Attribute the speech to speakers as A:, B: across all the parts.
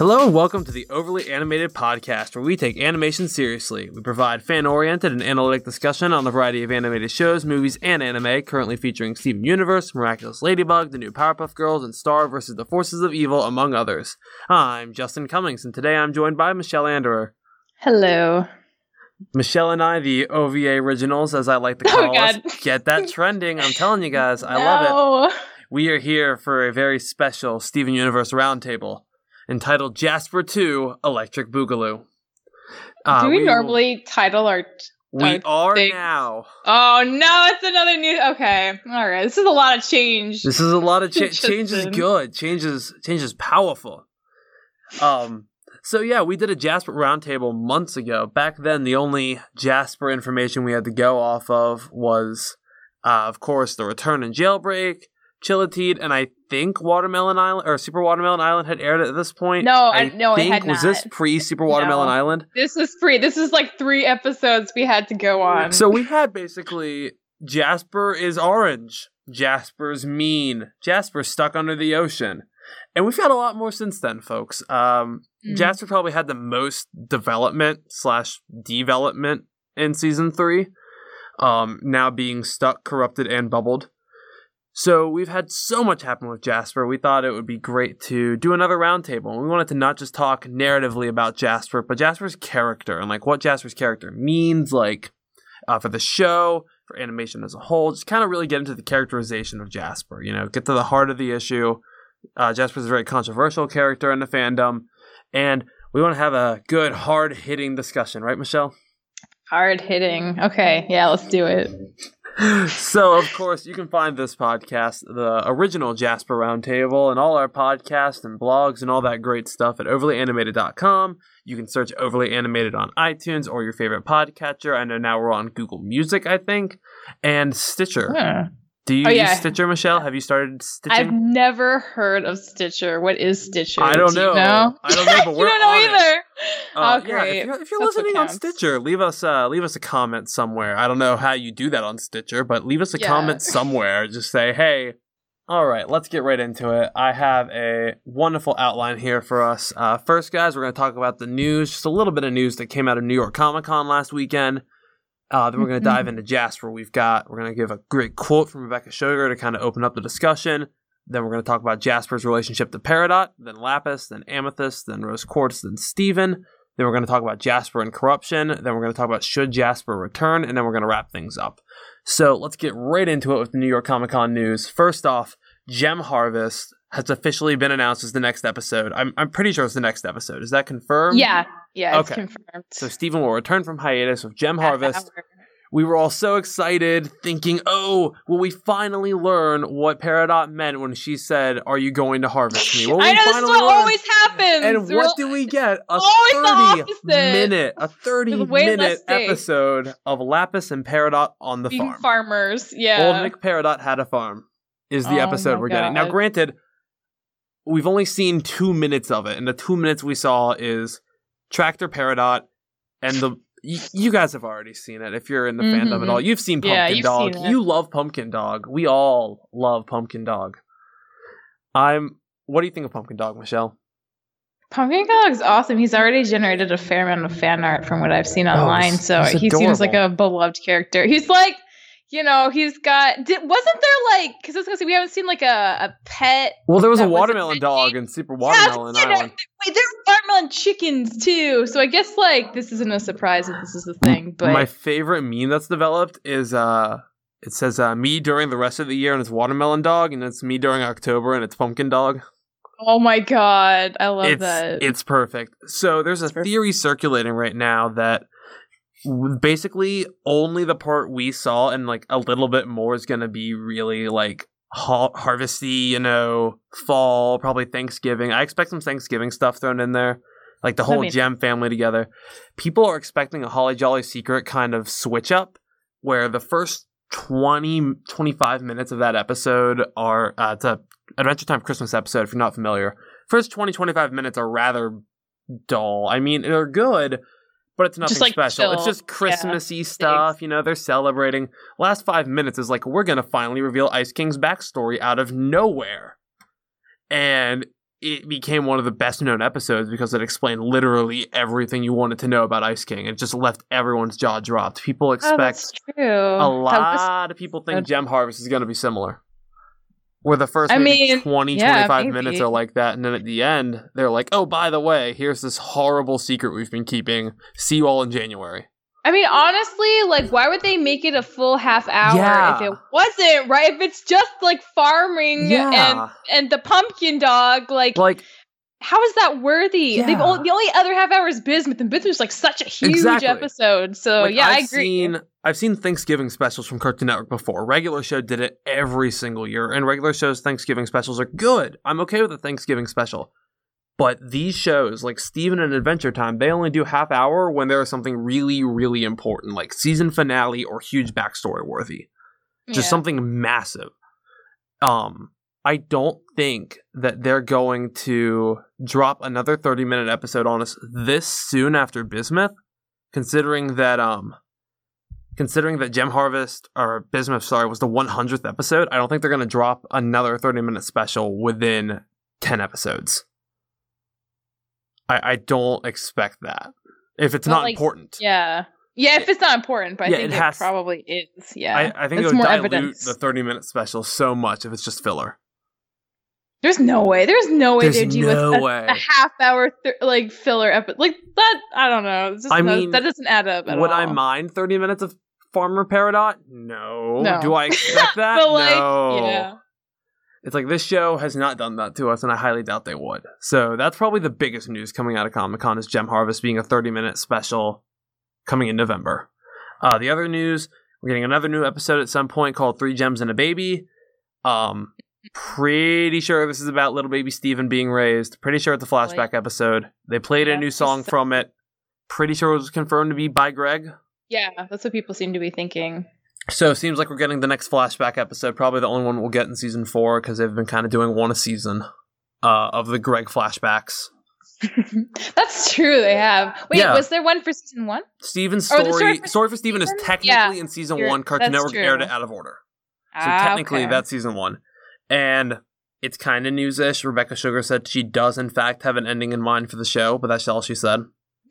A: Hello and welcome to the Overly Animated Podcast, where we take animation seriously. We provide fan oriented and analytic discussion on the variety of animated shows, movies, and anime, currently featuring Steven Universe, Miraculous Ladybug, the new Powerpuff Girls, and Star vs. the Forces of Evil, among others. I'm Justin Cummings, and today I'm joined by Michelle Anderer.
B: Hello.
A: Michelle and I, the OVA originals, as I like to
B: Oh,
A: call us, get that trending. I'm telling you guys, I love it. We are here for a very special Steven Universe roundtable entitled Jasper 2 Electric Boogaloo. Uh,
B: Do we,
A: will-
B: normally title our?
A: We
B: uh,
A: are
B: things?
A: now.
B: Oh no, it's another new. Okay, all right. This is a lot of change.
A: This is a lot of
B: change.
A: Change is good. Change is change is powerful. Um. So yeah, we did a Jasper roundtable months ago. Back then, the only Jasper information we had to go off of was, uh, of course, the return and jailbreak, Chille Tid, and I think Watermelon Island or Super Watermelon Island had aired at this point.
B: No, I- no, it
A: think,
B: had
A: Was this
B: not.
A: pre Super Watermelon
B: No.
A: Island?
B: This is free. This is like three episodes we had to go on.
A: So we had basically Jasper is orange, Jasper's mean, Jasper's stuck under the ocean. And we've had a lot more since then, folks. Um,
B: Mhm.
A: Jasper probably had the most development slash development in season three. Um, now being stuck, corrupted, and bubbled. So we've had so much happen with Jasper. We thought it would be great to do another roundtable. We wanted to not just talk narratively about Jasper, but Jasper's character and like what Jasper's character means, like uh, for the show, for animation as a whole. Just kind of really get into the characterization of Jasper. You know, get to the heart of the issue. Uh, Jasper's a very controversial character in the fandom, and we want to have a good, hard hitting discussion, right, Michelle?
B: hard hitting. Okay, yeah, let's do it.
A: So, of course, you can find this podcast, the original Jasper Roundtable, and all our podcasts and blogs and all that great stuff at overlyanimated.com. You can search Overly Animated on iTunes or your favorite podcatcher. I know now we're on Google Music, I think, and Stitcher.
B: Huh.
A: Do you
B: Oh, yeah.
A: use Stitcher, Michelle? Have you started stitching?
B: I've never heard of Stitcher. What is Stitcher?
A: I don't
B: Do you
A: know.
B: know?
A: I don't know, but we're
B: don't know
A: on it. Uh, yeah, if you're, if you're listening on. Stitcher, leave us uh, leave us a comment somewhere. I don't know how you do that on Stitcher, but leave us a
B: Yeah.
A: comment somewhere. Just say, "Hey, all right, let's get right into it." I have a wonderful outline here for us. Uh, first, guys, we're going to talk about the news, just a little bit of news that came out of New York Comic Con last weekend. Uh, then we're going to
B: Mhm.
A: dive into Jasper. We've got we're going to give a great quote from Rebecca Sugar to kind of open up the discussion. Then we're going to talk about Jasper's relationship to Peridot, then Lapis, then Amethyst, then Rose Quartz, then Steven. Then we're going to talk about Jasper and corruption. Then we're going to talk about should Jasper return, and then we're going to wrap things up. So let's get right into it with the New York Comic Con news. First off, Gem Harvest has officially been announced as the next episode. I'm, I'm pretty sure it's the next episode. Is that confirmed?
B: Yeah, yeah, it's
A: Okay.
B: confirmed.
A: So Steven will return from hiatus with Gem
B: Half
A: Harvest.
B: hour.
A: We were all so excited, thinking, "Oh, will we finally learn what Peridot meant when she said, "Are you going to harvest me?" Will
B: I
A: we
B: know this is
A: finally
B: what always happens.
A: And
B: We're
A: what do we get? A 30 minute, a 30
B: With way less
A: minute episode of Lapis and Peridot on the
B: being
A: farm.
B: farmers. Yeah.
A: Old Nick Peridot had a farm is the
B: Oh
A: episode we're getting. Now, granted, we've only seen two minutes of it, and the two minutes we saw is Tractor Peridot and the. Y- You guys have already seen it if you're in the mm-hmm, fandom at all. Mm-hmm. You've seen Pumpkin
B: Yeah, you've
A: Dog.
B: seen.
A: You love Pumpkin Dog. We all love Pumpkin Dog. I'm. What do you think of Pumpkin Dog, Michelle?
B: Pumpkin Dog's awesome. He's already generated a fair amount of fan art from what I've seen
A: Oh,
B: online.
A: he's-
B: so
A: he's
B: he seems like a beloved character. He's like, you know, he's got. Did, wasn't there like? Because I was gonna say we haven't seen like a, a pet.
A: Well, there was a
B: That was a
A: watermelon dog in Super
B: Yeah,
A: Watermelon
B: say,
A: Island.
B: Wait, there watermelon chickens too. So I guess like this isn't a surprise that this is the thing. But
A: My favorite meme that's developed is uh it says uh me during the rest of the year and it's watermelon dog and it's me during October and it's pumpkin dog.
B: oh my god, I love
A: it's
B: that.
A: it's perfect. So there's a theory circulating right now that basically only the part we saw and like a little bit more is going to be really like ha- harvesty, you know, fall, probably Thanksgiving. I expect some Thanksgiving stuff thrown in there. Like the whole gem family together. People are expecting a Holly Jolly Secret kind of switch up where the first 20 25 minutes of that episode are uh, it's a Adventure Time Christmas episode if you're not familiar. First 20 25 minutes are rather dull. I mean, they're good, but it's nothing
B: like,
A: special. It's just Christmassy stuff, you know, they're celebrating. Last 5 minutes is like we're going to finally reveal Ice King's backstory out of nowhere. And it became one of the best known episodes because it explained literally everything you wanted to know about Ice King. It just left everyone's jaw dropped. People
B: Oh,
A: expect
B: that's true.
A: a
B: That was-
A: lot of people think. Gem Harvest is going to be similar. Where the first
B: I mean,
A: 20,
B: yeah,
A: 25
B: maybe.
A: minutes are like that, and then at the end, they're like, oh, by the way, here's this horrible secret we've been keeping. See you all in January.
B: I mean, honestly, like, why would they make it a full half hour
A: Yeah.
B: if it wasn't right? If it's just like farming and and the pumpkin dog, like,
A: Like,
B: how is that worthy? They've only, the only other half hour is Bismuth, and *Bismuth* Bismuth's like such a huge
A: Exactly.
B: episode. So
A: like,
B: yeah,
A: I've
B: I agree.
A: Seen, I've seen Thanksgiving specials from Cartoon Network before. Regular show did it every single year, and regular shows Thanksgiving specials are good. I'm okay with a Thanksgiving special. But these shows, like Steven and Adventure Time, they only do half hour when there is something really, really important, like season finale or huge backstory worthy. Just
B: Yeah.
A: something massive. Um, I don't think that they're going to drop another 30 minute episode on us this soon after Bismuth, considering that um considering that Gem Harvest or Bismuth, sorry, was the 100th episode. I don't think they're going to drop another 30 minute special within 10 episodes. I I don't expect that. If it's
B: Well,
A: not
B: like,
A: important.
B: Yeah. Yeah, if it's not important, but I
A: Yeah,
B: think
A: it
B: it, probably is. Yeah.
A: I, I think
B: That's
A: it would dilute
B: evidence.
A: the 30 minute special so much if it's just filler.
B: There's no way. There's no way
A: There's
B: they'd do
A: no
B: a,
A: way.
B: a half hour th- like filler episode like that. I don't know. It's just
A: I
B: no-
A: mean,
B: that doesn't add up at
A: Would
B: all.
A: I mind 30 minutes of Farmer Peridot? No.
B: No.
A: Do I expect that?
B: But like,
A: no.
B: yeah.
A: It's like this show has not done that to us, and I highly doubt they would. So that's probably the biggest news coming out of Comic Con is Gem Harvest being a 30 minute special coming in November. Uh, the other news, we're getting another new episode at some point called Three Gems and a Baby. Um, pretty sure this is about little baby Steven being raised. Pretty sure it's a flashback episode. They played a new song
B: so-
A: from it. Pretty sure it was confirmed to be by Greg.
B: Yeah, that's what people seem to be thinking.
A: So it seems like we're getting the next flashback episode, probably the only one we'll get in season four because they've been kind of doing one a season uh, of the Greg flashbacks.
B: that's true. They have. Wait,
A: Yeah.
B: was there one for season one?
A: Steven's
B: Oh,
A: story,
B: the
A: story
B: story
A: for,
B: for
A: Steven is technically
B: Yeah,
A: in season one. Cartoon Network
B: true.
A: aired it out of order, so
B: Ah,
A: technically
B: okay.
A: that's season one. And it's kind of news-ish. Rebecca Sugar said she does in fact have an ending in mind for the show, but that's all she said.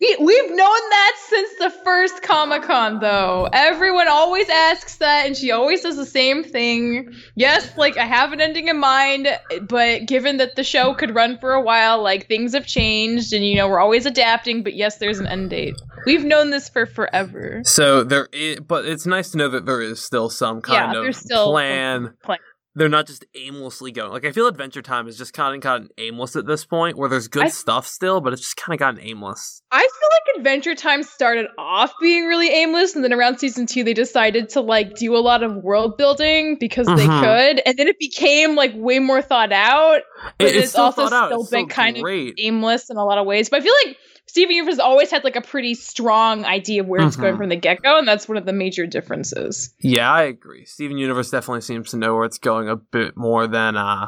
B: We, we've known that since the first Comic Con, though. Everyone always asks that, and she always does the same thing. Yes, like, I have an ending in mind, but given that the show could run for a while, like, things have changed, and, you know, we're always adapting, but yes, there's an end date. We've known this for forever.
A: So there, is, but it's nice to know that there is still some kind
B: Yeah,
A: of
B: still
A: plan.
B: plan.
A: They're not just aimlessly going. Like I feel Adventure Time is just kind of gotten aimless at this point, where there's good
B: I-
A: stuff still, but it's just kind of gotten aimless.
B: I feel like Adventure Time started off being really aimless, and then around season two, they decided to like do a lot of world building because they
A: Mhm.
B: could, and then it became like way more thought out. But
A: It-
B: it's,
A: still
B: also still
A: It's
B: been kind of aimless in a lot of ways. But I feel like Steven Universe has always had like a pretty strong idea of where it's going
A: Mhm.
B: from the get go, and that's one of the major differences.
A: Yeah, I agree. Steven Universe definitely seems to know where it's going a bit more than uh,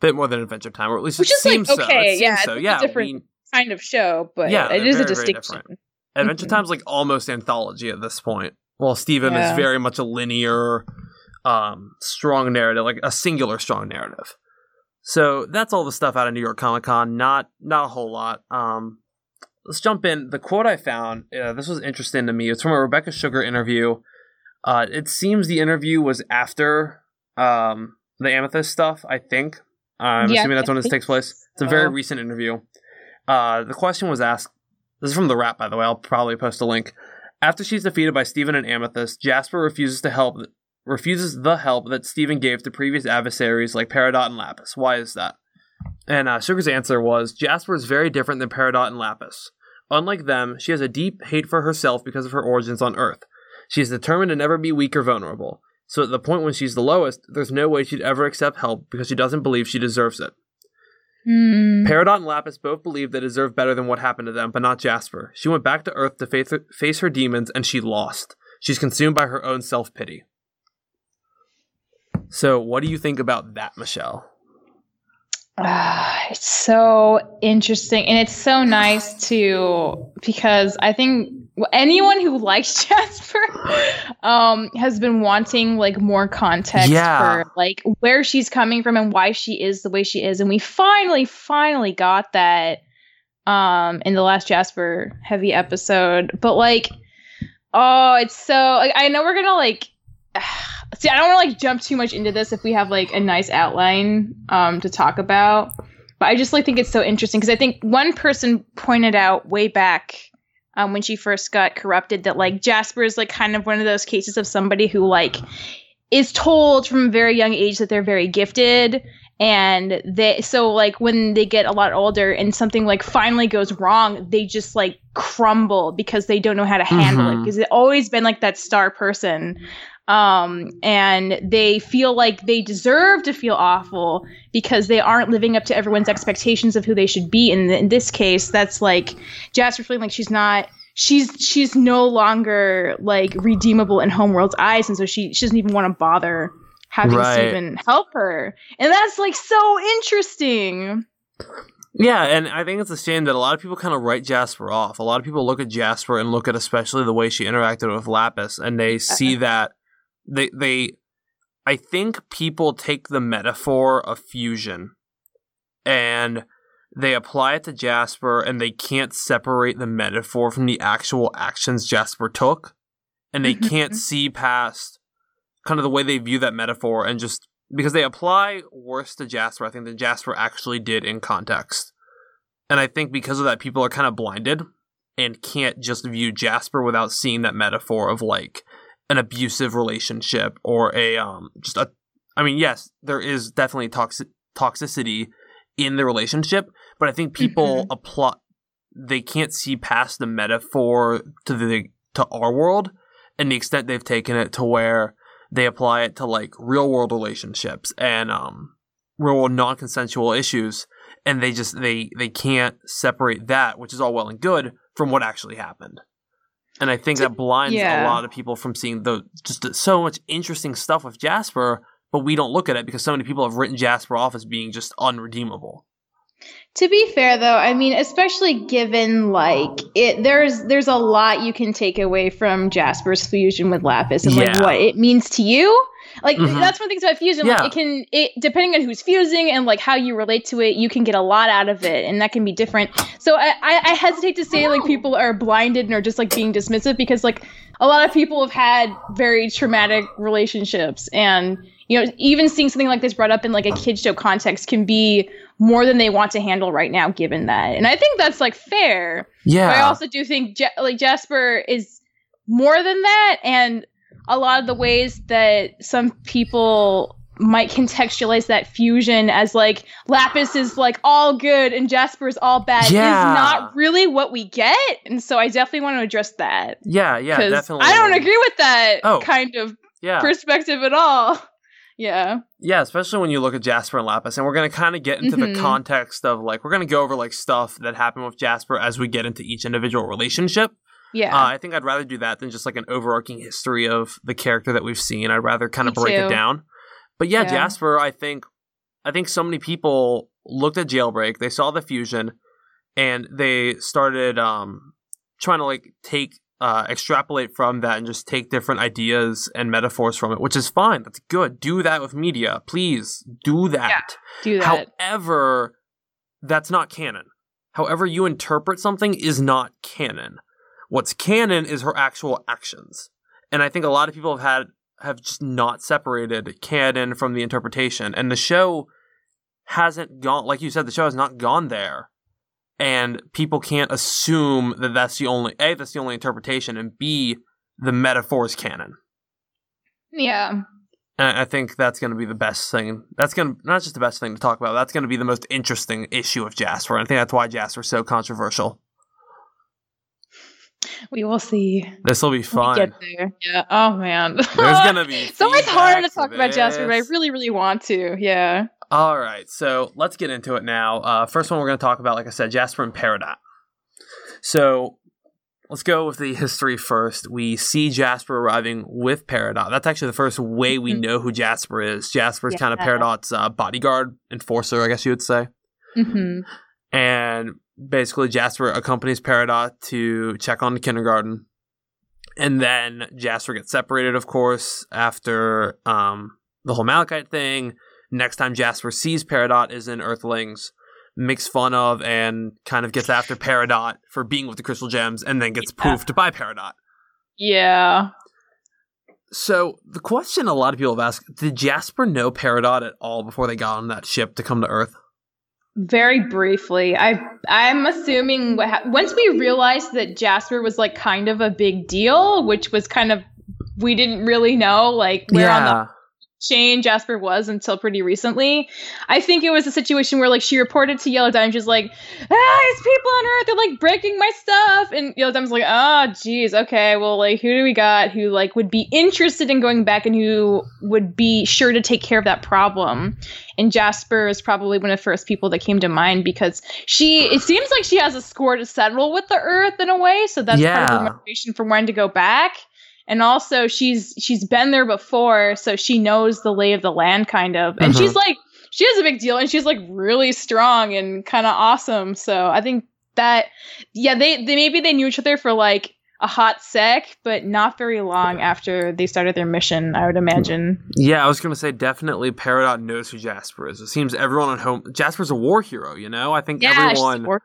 A: bit more than Adventure Time, or at least
B: Which
A: it
B: is, like,
A: seems so.
B: okay,
A: It seems
B: yeah,
A: so.
B: it's a
A: Yeah,
B: different-
A: we-
B: Kind of show, but
A: Yeah,
B: it is a
A: very, very
B: distinction.
A: Adventure
B: Mhm.
A: Time's like almost anthology at this point. While Steven
B: Yeah.
A: is very much a linear, um, strong narrative, like a singular strong narrative. So that's all the stuff out of New York Comic Con. Not not a whole lot. Um, let's jump in. The quote I found, uh, this was interesting to me. It's from a Rebecca Sugar interview. Uh, it seems the interview was after um, the Amethyst stuff. I think. I'm
B: Yeah,
A: assuming that's
B: I
A: when this takes place. It's a very recent interview. Uh, the question was asked. This is from the rap, by the way. I'll probably post a link. After she's defeated by Steven and Amethyst, Jasper refuses to help. Refuses the help that Steven gave to previous adversaries like Peridot and Lapis. Why is that? And uh, Sugar's answer was Jasper is very different than Peridot and Lapis. Unlike them, she has a deep hate for herself because of her origins on Earth. She is determined to never be weak or vulnerable. So at the point when she's the lowest, there's no way she'd ever accept help because she doesn't believe she deserves it.
B: Hmm.
A: Peridot and Lapis both believed they deserved better than what happened to them, but not Jasper. She went back to Earth to face her, face her demons, and she lost. She's consumed by her own self pity. So, what do you think about that, Michelle?
B: Uh, it's so interesting and it's so nice to because I think anyone who likes Jasper um has been wanting like more context
A: Yeah.
B: for like where she's coming from and why she is the way she is and we finally finally got that um in the last Jasper heavy episode but like oh it's so like I know we're going to like see I don't want to like jump too much into this if we have like a nice outline um to talk about but I just like think it's so interesting because I think one person pointed out way back um, when she first got corrupted that like Jasper is like kind of one of those cases of somebody who like is told from a very young age that they're very gifted and they so like when they get a lot older and something like finally goes wrong they just like crumble because they don't know how to handle it
A: Mhm.
B: because it's always been like that star person um and they feel like they deserve to feel awful because they aren't living up to everyone's expectations of who they should be. And in this case that's like Jasper feeling like she's not she's she's no longer like redeemable in Homeworld's eyes. And so she, she doesn't even want to bother having
A: Right.
B: Steven help her. And that's like so interesting.
A: Yeah, and I think it's a shame that a lot of people kind of write Jasper off. A lot of people look at Jasper and look at especially the way she interacted with Lapis, and they see that they they. I think people take the metaphor of fusion, and they apply it to Jasper, and they can't separate the metaphor from the actual actions Jasper took, and they can't see past kind of the way they view that metaphor and just because they apply worse to Jasper, I think than Jasper actually did in context. And I think because of that, people are kind of blinded and can't just view Jasper without seeing that metaphor of like an abusive relationship or a um just a. I mean, yes, there is definitely toxic toxicity in the relationship, but I think people apply they can't see past the metaphor to the to our world and the extent they've taken it to where they apply it to like real world relationships and um real world non consensual issues and they just they they can't separate that which is all well and good from what actually happened and i think that blinds a lot of people from seeing the just so much interesting stuff with jasper but we don't look at it because so many people have written jasper off as being just unredeemable.
B: To be fair though, I mean, especially given like it there's there's a lot you can take away from Jasper's fusion with Lapis and like what it means to you. Like
A: Mhm.
B: that's one of the things about fusion.
A: Yeah.
B: Like it can it depending on who's fusing and like how you relate to it, you can get a lot out of it and that can be different. So I, I, I hesitate to say like people are blinded and are just like being dismissive because like a lot of people have had very traumatic relationships and you know even seeing something like this brought up in like a kid show context can be more than they want to handle right now given that and i think that's like fair
A: yeah
B: but i also do think ja- like jasper is more than that and a lot of the ways that some people might contextualize that fusion as like lapis is like all good and jasper is all bad
A: Yeah.
B: is not really what we get and so i definitely want to address that
A: yeah yeah, definitely
B: i don't agree with that
A: Oh.
B: kind of
A: yeah
B: perspective at all yeah
A: Yeah, especially when you look at Jasper and Lapis, and we're gonna kind of get into
B: Mhm.
A: the context of like we're gonna go over like stuff that happened with Jasper as we get into each individual relationship.
B: Yeah
A: Uh, I think I'd rather do that than just like an overarching history of the character that we've seen. I'd rather kind of
B: Me
A: break it down. But yeah,
B: Yeah.
A: Jasper, I think I think so many people looked at Jailbreak, they saw the fusion, and they started um trying to like take uh extrapolate from that and just take different ideas and metaphors from it, which is fine. That's good. Do that with media. Please do that.
B: do that
A: However, that's not canon. However, you interpret something is not canon. What's canon is her actual actions. And I think a lot of people have had have just not separated canon from the interpretation. And the show hasn't gone like you said, the show has not gone there. And people can't assume that that's the only A, that's the only interpretation, and B, the metaphor is canon.
B: yeah
A: And I think that's going to be the best thing. That's going to not just the best thing to talk about. That's going to be the most interesting issue of Jasper. And I think that's why Jasper's so controversial.
B: We will see
A: This will be fun.
B: get there yeah oh man
A: There's gonna be so
B: it's always hard to talk about jasper but i really really want to yeah
A: All right, so let's get into it now. Uh, first one we're going to talk about, like I said, Jasper and Peridot. So let's go with the history first. We see Jasper arriving with Peridot. That's actually the first way we
B: Mhm.
A: know who Jasper is. Jasper's kind of
B: Yeah.
A: Peridot's uh, bodyguard, enforcer, I guess you would say.
B: hmm
A: And basically, Jasper accompanies Peridot to check on the kindergarten. And then Jasper gets separated, of course, after um, the whole Malachite thing. Next time Jasper sees Peridot is in Earthlings, makes fun of and kind of gets after Peridot for being with the crystal gems, and then gets
B: Yeah.
A: poofed by Peridot.
B: Yeah.
A: So the question a lot of people have asked: Did Jasper know Peridot at all before they got on that ship to come to Earth?
B: Very briefly, I I'm assuming once we realized that Jasper was like kind of a big deal, which was kind of we didn't really know like where on the chain Jasper was until pretty recently. I think it was a situation where like she reported to Yellow Diamond, she's like, ah, it's people on Earth, they're like breaking my stuff. And Yellow Diamond's like, oh geez, okay, well like who do we got who like would be interested in going back and who would be sure to take care of that problem? And Jasper is probably one of the first people that came to mind because she it seems like she has a score to settle with the Earth in a way, so that's part of
A: Yeah.
B: her motivation for wanting to go back and also she's she's been there before so she knows the lay of the land kind of and
A: Mhm.
B: she's like she has a big deal and she's like really strong and kind of awesome so i think that yeah they, they maybe they knew each other for like a hot sec but not very long after they started their mission i would imagine
A: Yeah, I was gonna say definitely Peridot knows who Jasper is. It seems everyone at home Jasper's a war hero, you know? I think
B: yeah
A: everyone
B: or-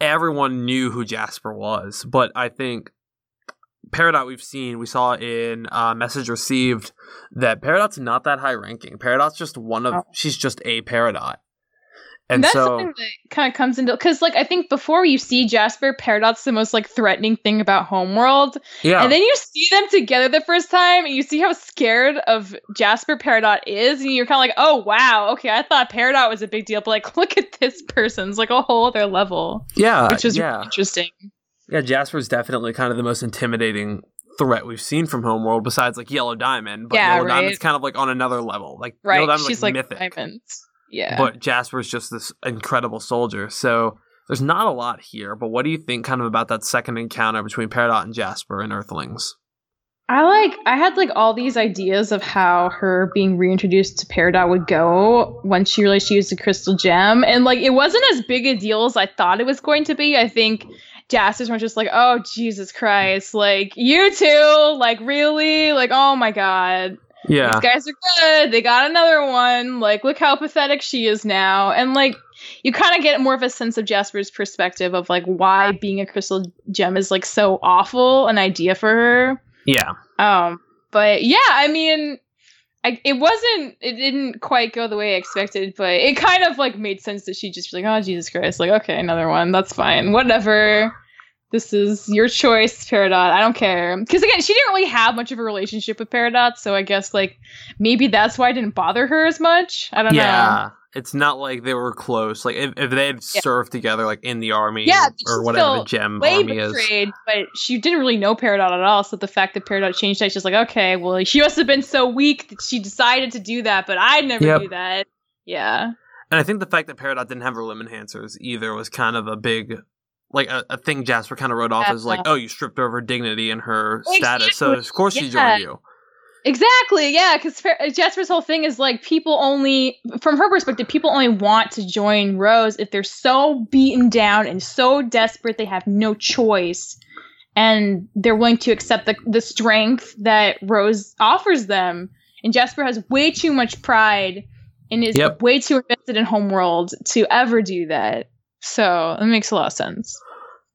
A: everyone knew who Jasper was, but I think Peridot we've seen, we saw in uh, message received that Peridot's not that high ranking. Peridot's just one of
B: Oh.
A: she's just a Peridot.
B: and that's
A: so
B: something that kind of comes into because like i think before you see jasper peridot's the most like threatening thing about homeworld
A: yeah.
B: And then you see them together the first time, and you see how scared of Jasper Peridot is, and you're kind of like, oh wow, okay, I thought Peridot was a big deal, but like, look at this person's like a whole other level,
A: yeah,
B: which is
A: yeah.
B: really interesting.
A: Yeah, Jasper's definitely kind of the most intimidating threat we've seen from Homeworld besides like Yellow Diamond. But
B: Yeah,
A: Yellow
B: right.
A: Diamond's kind of like on another level. Like
B: Right?
A: Yellow Diamond's
B: She's
A: like,
B: like,
A: mythic.
B: diamonds. Yeah.
A: But Jasper's just this incredible soldier. So there's not a lot here, but what do you think kind of about that second encounter between Peridot and Jasper and Earthlings?
B: I like I had like all these ideas of how her being reintroduced to Peridot would go once she realized she used a crystal gem. And like it wasn't as big a deal as I thought it was going to be. I think Jasper's was just like, oh Jesus Christ, like you two, like really? Like, oh my god.
A: Yeah.
B: These guys are good. They got another one. Like, look how pathetic she is now. And like you kind of get more of a sense of Jasper's perspective of like why being a crystal gem is like so awful an idea for her.
A: Yeah.
B: Um, but yeah, I mean, I, it wasn't, it didn't quite go the way I expected, but it kind of like made sense that she just like, oh Jesus Christ, like okay, another one, that's fine, whatever. This is your choice, Peridot. I don't care. Because again, she didn't really have much of a relationship with Peridot, so I guess like maybe that's why it didn't bother her as much. I don't know.
A: Yeah. It's not like they were close. Like if, if they had
B: Yeah.
A: served together like in the army
B: Yeah,
A: or whatever the gem
B: way
A: army is.
B: betrayed, but she didn't really know Peridot at all. So the fact that Peridot changed that, she's just like, okay, well, she must have been so weak that she decided to do that, but I'd never
A: Yep.
B: do that. Yeah.
A: And I think the fact that Peridot didn't have her limb enhancers either was kind of a big, like a, a thing Jasper kind of wrote off as like,
B: uh-huh.
A: oh, you stripped her of her dignity and her status, so of course she joined you.
B: Exactly, yeah, because uh, Jasper's whole thing is like people only, from her perspective, people only want to join Rose if they're so beaten down and so desperate they have no choice, and they're willing to accept the the strength that Rose offers them. And Jasper has way too much pride and is
A: Yep.
B: way too invested in Homeworld to ever do that. So it makes a lot of sense.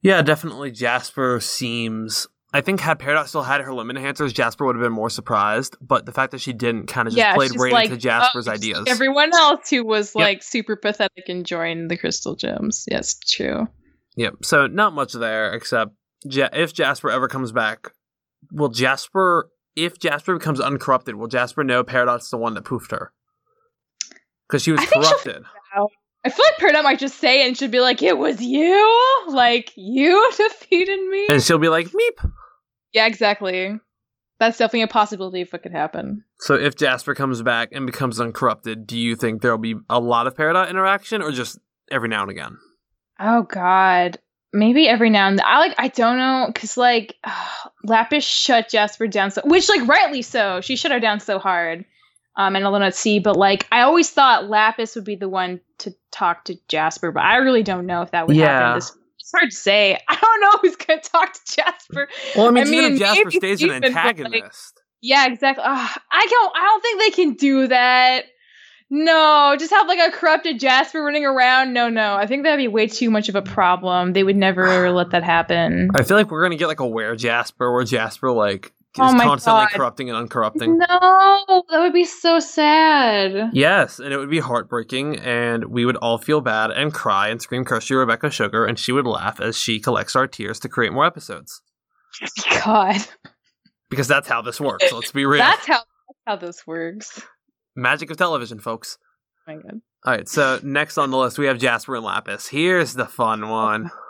A: Yeah, definitely. Jasper seems. I think had Peridot still had her limb enhancers, Jasper would have been more surprised. But the fact that she didn't kind of just
B: yeah,
A: played right
B: like,
A: into Jasper's
B: oh,
A: ideas.
B: Everyone else who was
A: Yep.
B: like super pathetic and joined the Crystal Gems. Yes, true.
A: Yep. So not much there except ja- if Jasper ever comes back, will Jasper? If Jasper becomes uncorrupted, will Jasper know Peridot's the one that poofed her? Because she was
B: I
A: corrupted.
B: I feel like Peridot might just say it and should be like, "It was you, like you defeated me."
A: And she'll be like, meep.
B: Yeah, exactly. That's definitely a possibility if it could happen.
A: So if Jasper comes back and becomes uncorrupted, do you think there'll be a lot of Peridot interaction or just every now and again?
B: Oh God, maybe every now and then. I like I don't know because like Lapis shut Jasper down so, which like rightly so. She shut her down so hard. Um, and Alone at Sea, but like I always thought Lapis would be the one to talk to Jasper, but I really don't know if that would
A: Yeah.
B: happen. This, it's hard to say. I don't know who's gonna talk to Jasper.
A: Well, I mean,
B: I
A: even
B: mean,
A: if Jasper stays an
B: but, like,
A: antagonist.
B: Yeah, exactly. Ugh, I don't. I don't think they can do that. No, just have like a corrupted Jasper running around. No, no. I think that'd be way too much of a problem. They would never let that happen.
A: I feel like we're gonna get like a where Jasper, where Jasper like
B: Oh my
A: constantly
B: God.
A: corrupting and uncorrupting.
B: No, that would be so sad.
A: Yes, and it would be heartbreaking, and we would all feel bad and cry and scream "Curse you, Rebecca Sugar," and she would laugh as she collects our tears to create more episodes.
B: God,
A: Because that's how this works. Let's be real.
B: that's how that's how this works.
A: Magic of television, folks.
B: Oh my God.
A: All right, so next on the list we have Jasper and Lapis. Here's the fun one.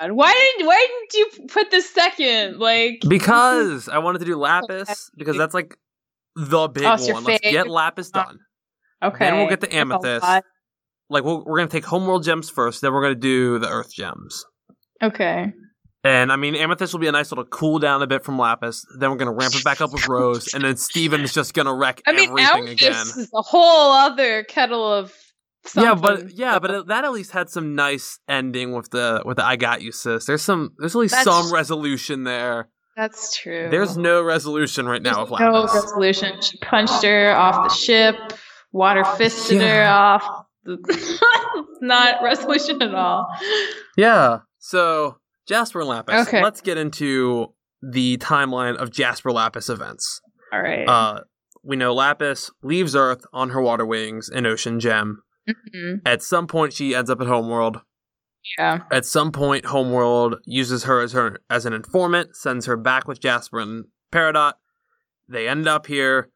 B: God, Why didn't Why didn't you put the second? Like
A: Because I wanted to do Lapis because that's like the big
B: Oh,
A: one. Let's get? Lapis done.
B: okay,
A: Then we'll get the amethyst. Like we'll, we're gonna take Homeworld gems first, then we're gonna do the Earth gems.
B: Okay.
A: And I mean, Amethyst will be a nice little cool down a bit from Lapis. Then we're gonna ramp it back up with Rose, and then Steven's just gonna wreck
B: I mean,
A: everything
B: Amethyst
A: again.
B: is a whole other kettle of.
A: Yeah, but yeah, but that at least had some nice ending with the with the "I got you, sis." There's some, there's at least
B: That's-
A: some resolution there.
B: that's true.
A: There's no resolution right now with
B: no
A: Lapis.
B: resolution. She punched her off the ship, water fisted her off. Not resolution at all.
A: Yeah. So Jasper and Lapis.
B: Okay.
A: Let's get into the timeline of Jasper Lapis events.
B: All right.
A: Uh, we know Lapis leaves Earth on her water wings in Ocean Gem.
B: Mhm.
A: At some point, she ends up at Homeworld.
B: Yeah.
A: At some point, Homeworld uses her as her as an informant, sends her back with Jasper and Peridot. They end up here.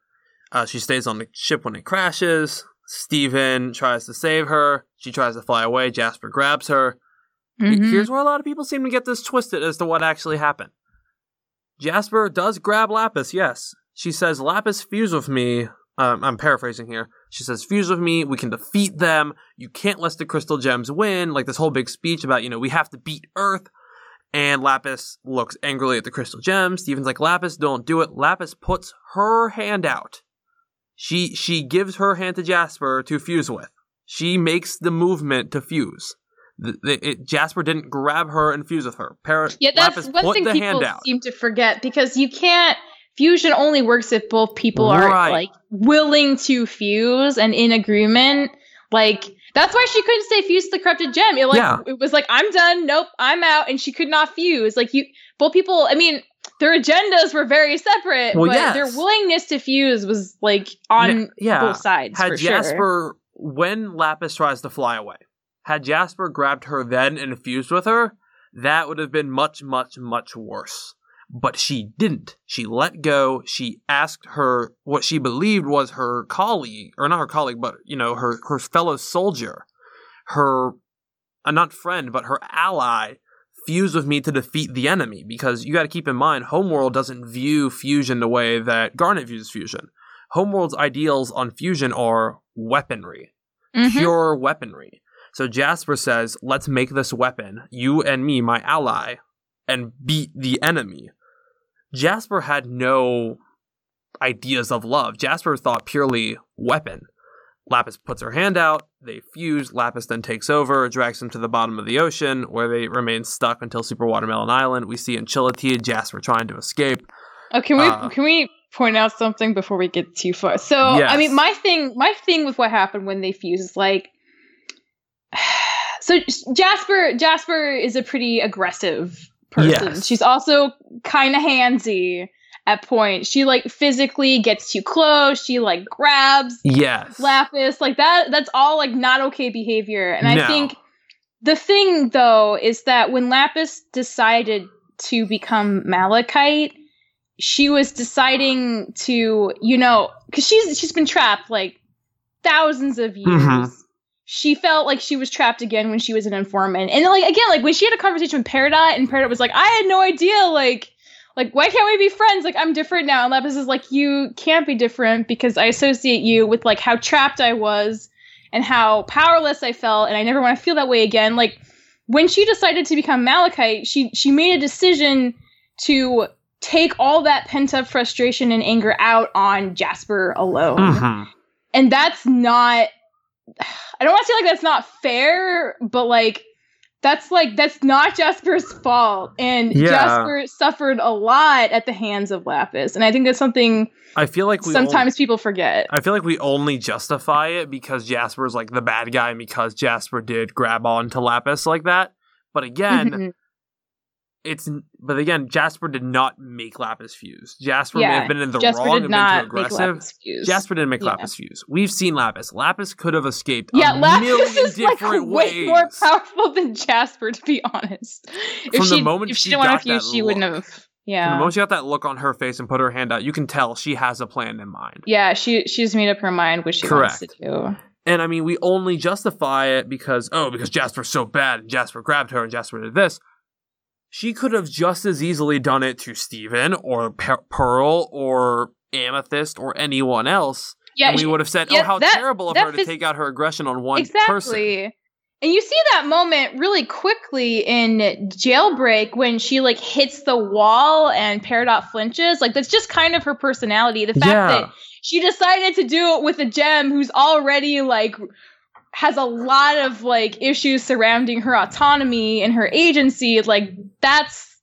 A: Uh, she stays on the ship when it crashes. Steven tries to save her. She tries to fly away. Jasper grabs her. He-
B: Mhm.
A: Here's where a lot of people seem to get this twisted as to what actually happened. Jasper does grab Lapis, yes. She says, Lapis, fuse with me. Um, I'm paraphrasing here. She says, fuse with me. We can defeat them. You can't let the crystal gems win. Like this whole big speech about, you know, we have to beat Earth. And Lapis looks angrily at the crystal gems. Steven's like, Lapis, don't do it. Lapis puts her hand out. She she gives her hand to Jasper to fuse with. She makes the movement to fuse. The, the, it, Jasper didn't grab her and fuse with her. Para,
B: Yeah, that's
A: Lapis
B: one thing people seem to forget because you can't. Fusion only works if both people are
A: Right.
B: like willing to fuse and in agreement. Like that's why she couldn't say fuse the corrupted gem. It like
A: Yeah.
B: it was like I'm done. Nope, I'm out, and she could not fuse. Like you, both people. I mean, their agendas were very separate,
A: Well,
B: but
A: yes.
B: their willingness to fuse was like on
A: yeah.
B: both sides.
A: had
B: for sure.
A: Jasper, when Lapis tries to fly away, had Jasper grabbed her then and fused with her, that would have been much, much, much worse. But she didn't. She let go. She asked her what she believed was her colleague, or not her colleague, but you know her her fellow soldier, her uh, not friend, but her ally, fuse with me to defeat the enemy. Because you got to keep in mind, Homeworld doesn't view fusion the way that Garnet views fusion. Homeworld's ideals on fusion are weaponry,
B: Mhm.
A: pure weaponry. So Jasper says, let's make this weapon, you and me, my ally, and beat the enemy. Jasper had no ideas of love. Jasper thought purely weapon. Lapis puts her hand out, they fuse, Lapis then takes over, drags them to the bottom of the ocean, where they remain stuck until Super Watermelon Island. We see in Chille Tid, Jasper trying to escape.
B: Oh, can we
A: Uh,
B: can we point out something before we get too far? So, I mean, my thing my thing with what happened when they fuse is like, so Jasper Jasper is a pretty aggressive person.
A: Yes.
B: She's also kind of handsy at points. She like physically gets too close. She like grabs
A: Yes.
B: Lapis like that. That's all like not okay behavior. And
A: No.
B: I think the thing though is that when Lapis decided to become Malachite, she was deciding to, you know, because she's she's been trapped like thousands of years.
A: Mhm.
B: She felt like she was trapped again when she was an informant, and like again, like when she had a conversation with Peridot, and Peridot was like, "I had no idea, like, like why can't we be friends? Like I'm different now." And Lapis is like, "You can't be different because I associate you with like how trapped I was and how powerless I felt, and I never want to feel that way again." Like when she decided to become Malachite, she she made a decision to take all that pent up frustration and anger out on Jasper alone.
A: Mhm.
B: And that's not I don't want to say like that's not fair, but like that's like that's not Jasper's fault. And
A: Yeah.
B: Jasper suffered a lot at the hands of Lapis. And I think that's something
A: I feel like we
B: sometimes people forget.
A: I feel like we only justify it because Jasper's like the bad guy and because Jasper did grab on to Lapis like that. But again,
B: Mhm.
A: It's but again, Jasper did not make Lapis fuse. Jasper may have been in the
B: Jasper
A: wrong and been too aggressive. Jasper didn't make
B: Yeah.
A: Lapis fuse. We've seen Lapis. Lapis could have escaped
B: yeah,
A: a
B: Lapis
A: million
B: is like
A: different
B: way
A: ways.
B: more powerful than Jasper, to be honest. If
A: From the
B: she,
A: moment
B: if she,
A: she
B: didn't want
A: got
B: to fuse,
A: that
B: she wouldn't
A: look.
B: have.
A: From
B: Yeah,
A: the moment she got that look on her face and put her hand out, you can tell she has a plan in mind.
B: yeah, she she's made up her mind what she wants to do.
A: And I mean, we only justify it because, oh, because Jasper's so bad and Jasper grabbed her and Jasper did this. She could have just as easily done it to Steven or Pe- Pearl or Amethyst or anyone else.
B: Yeah,
A: and we would have said, oh,
B: yeah,
A: oh, how
B: that-
A: terrible of her to take out her aggression on one
B: exactly.
A: person.
B: And you see that moment really quickly in Jailbreak when she like hits the wall and Peridot flinches. Like that's just kind of her personality. The fact
A: Yeah.
B: that she decided to do it with a gem who's already like has a lot of like issues surrounding her autonomy and her agency. Like that's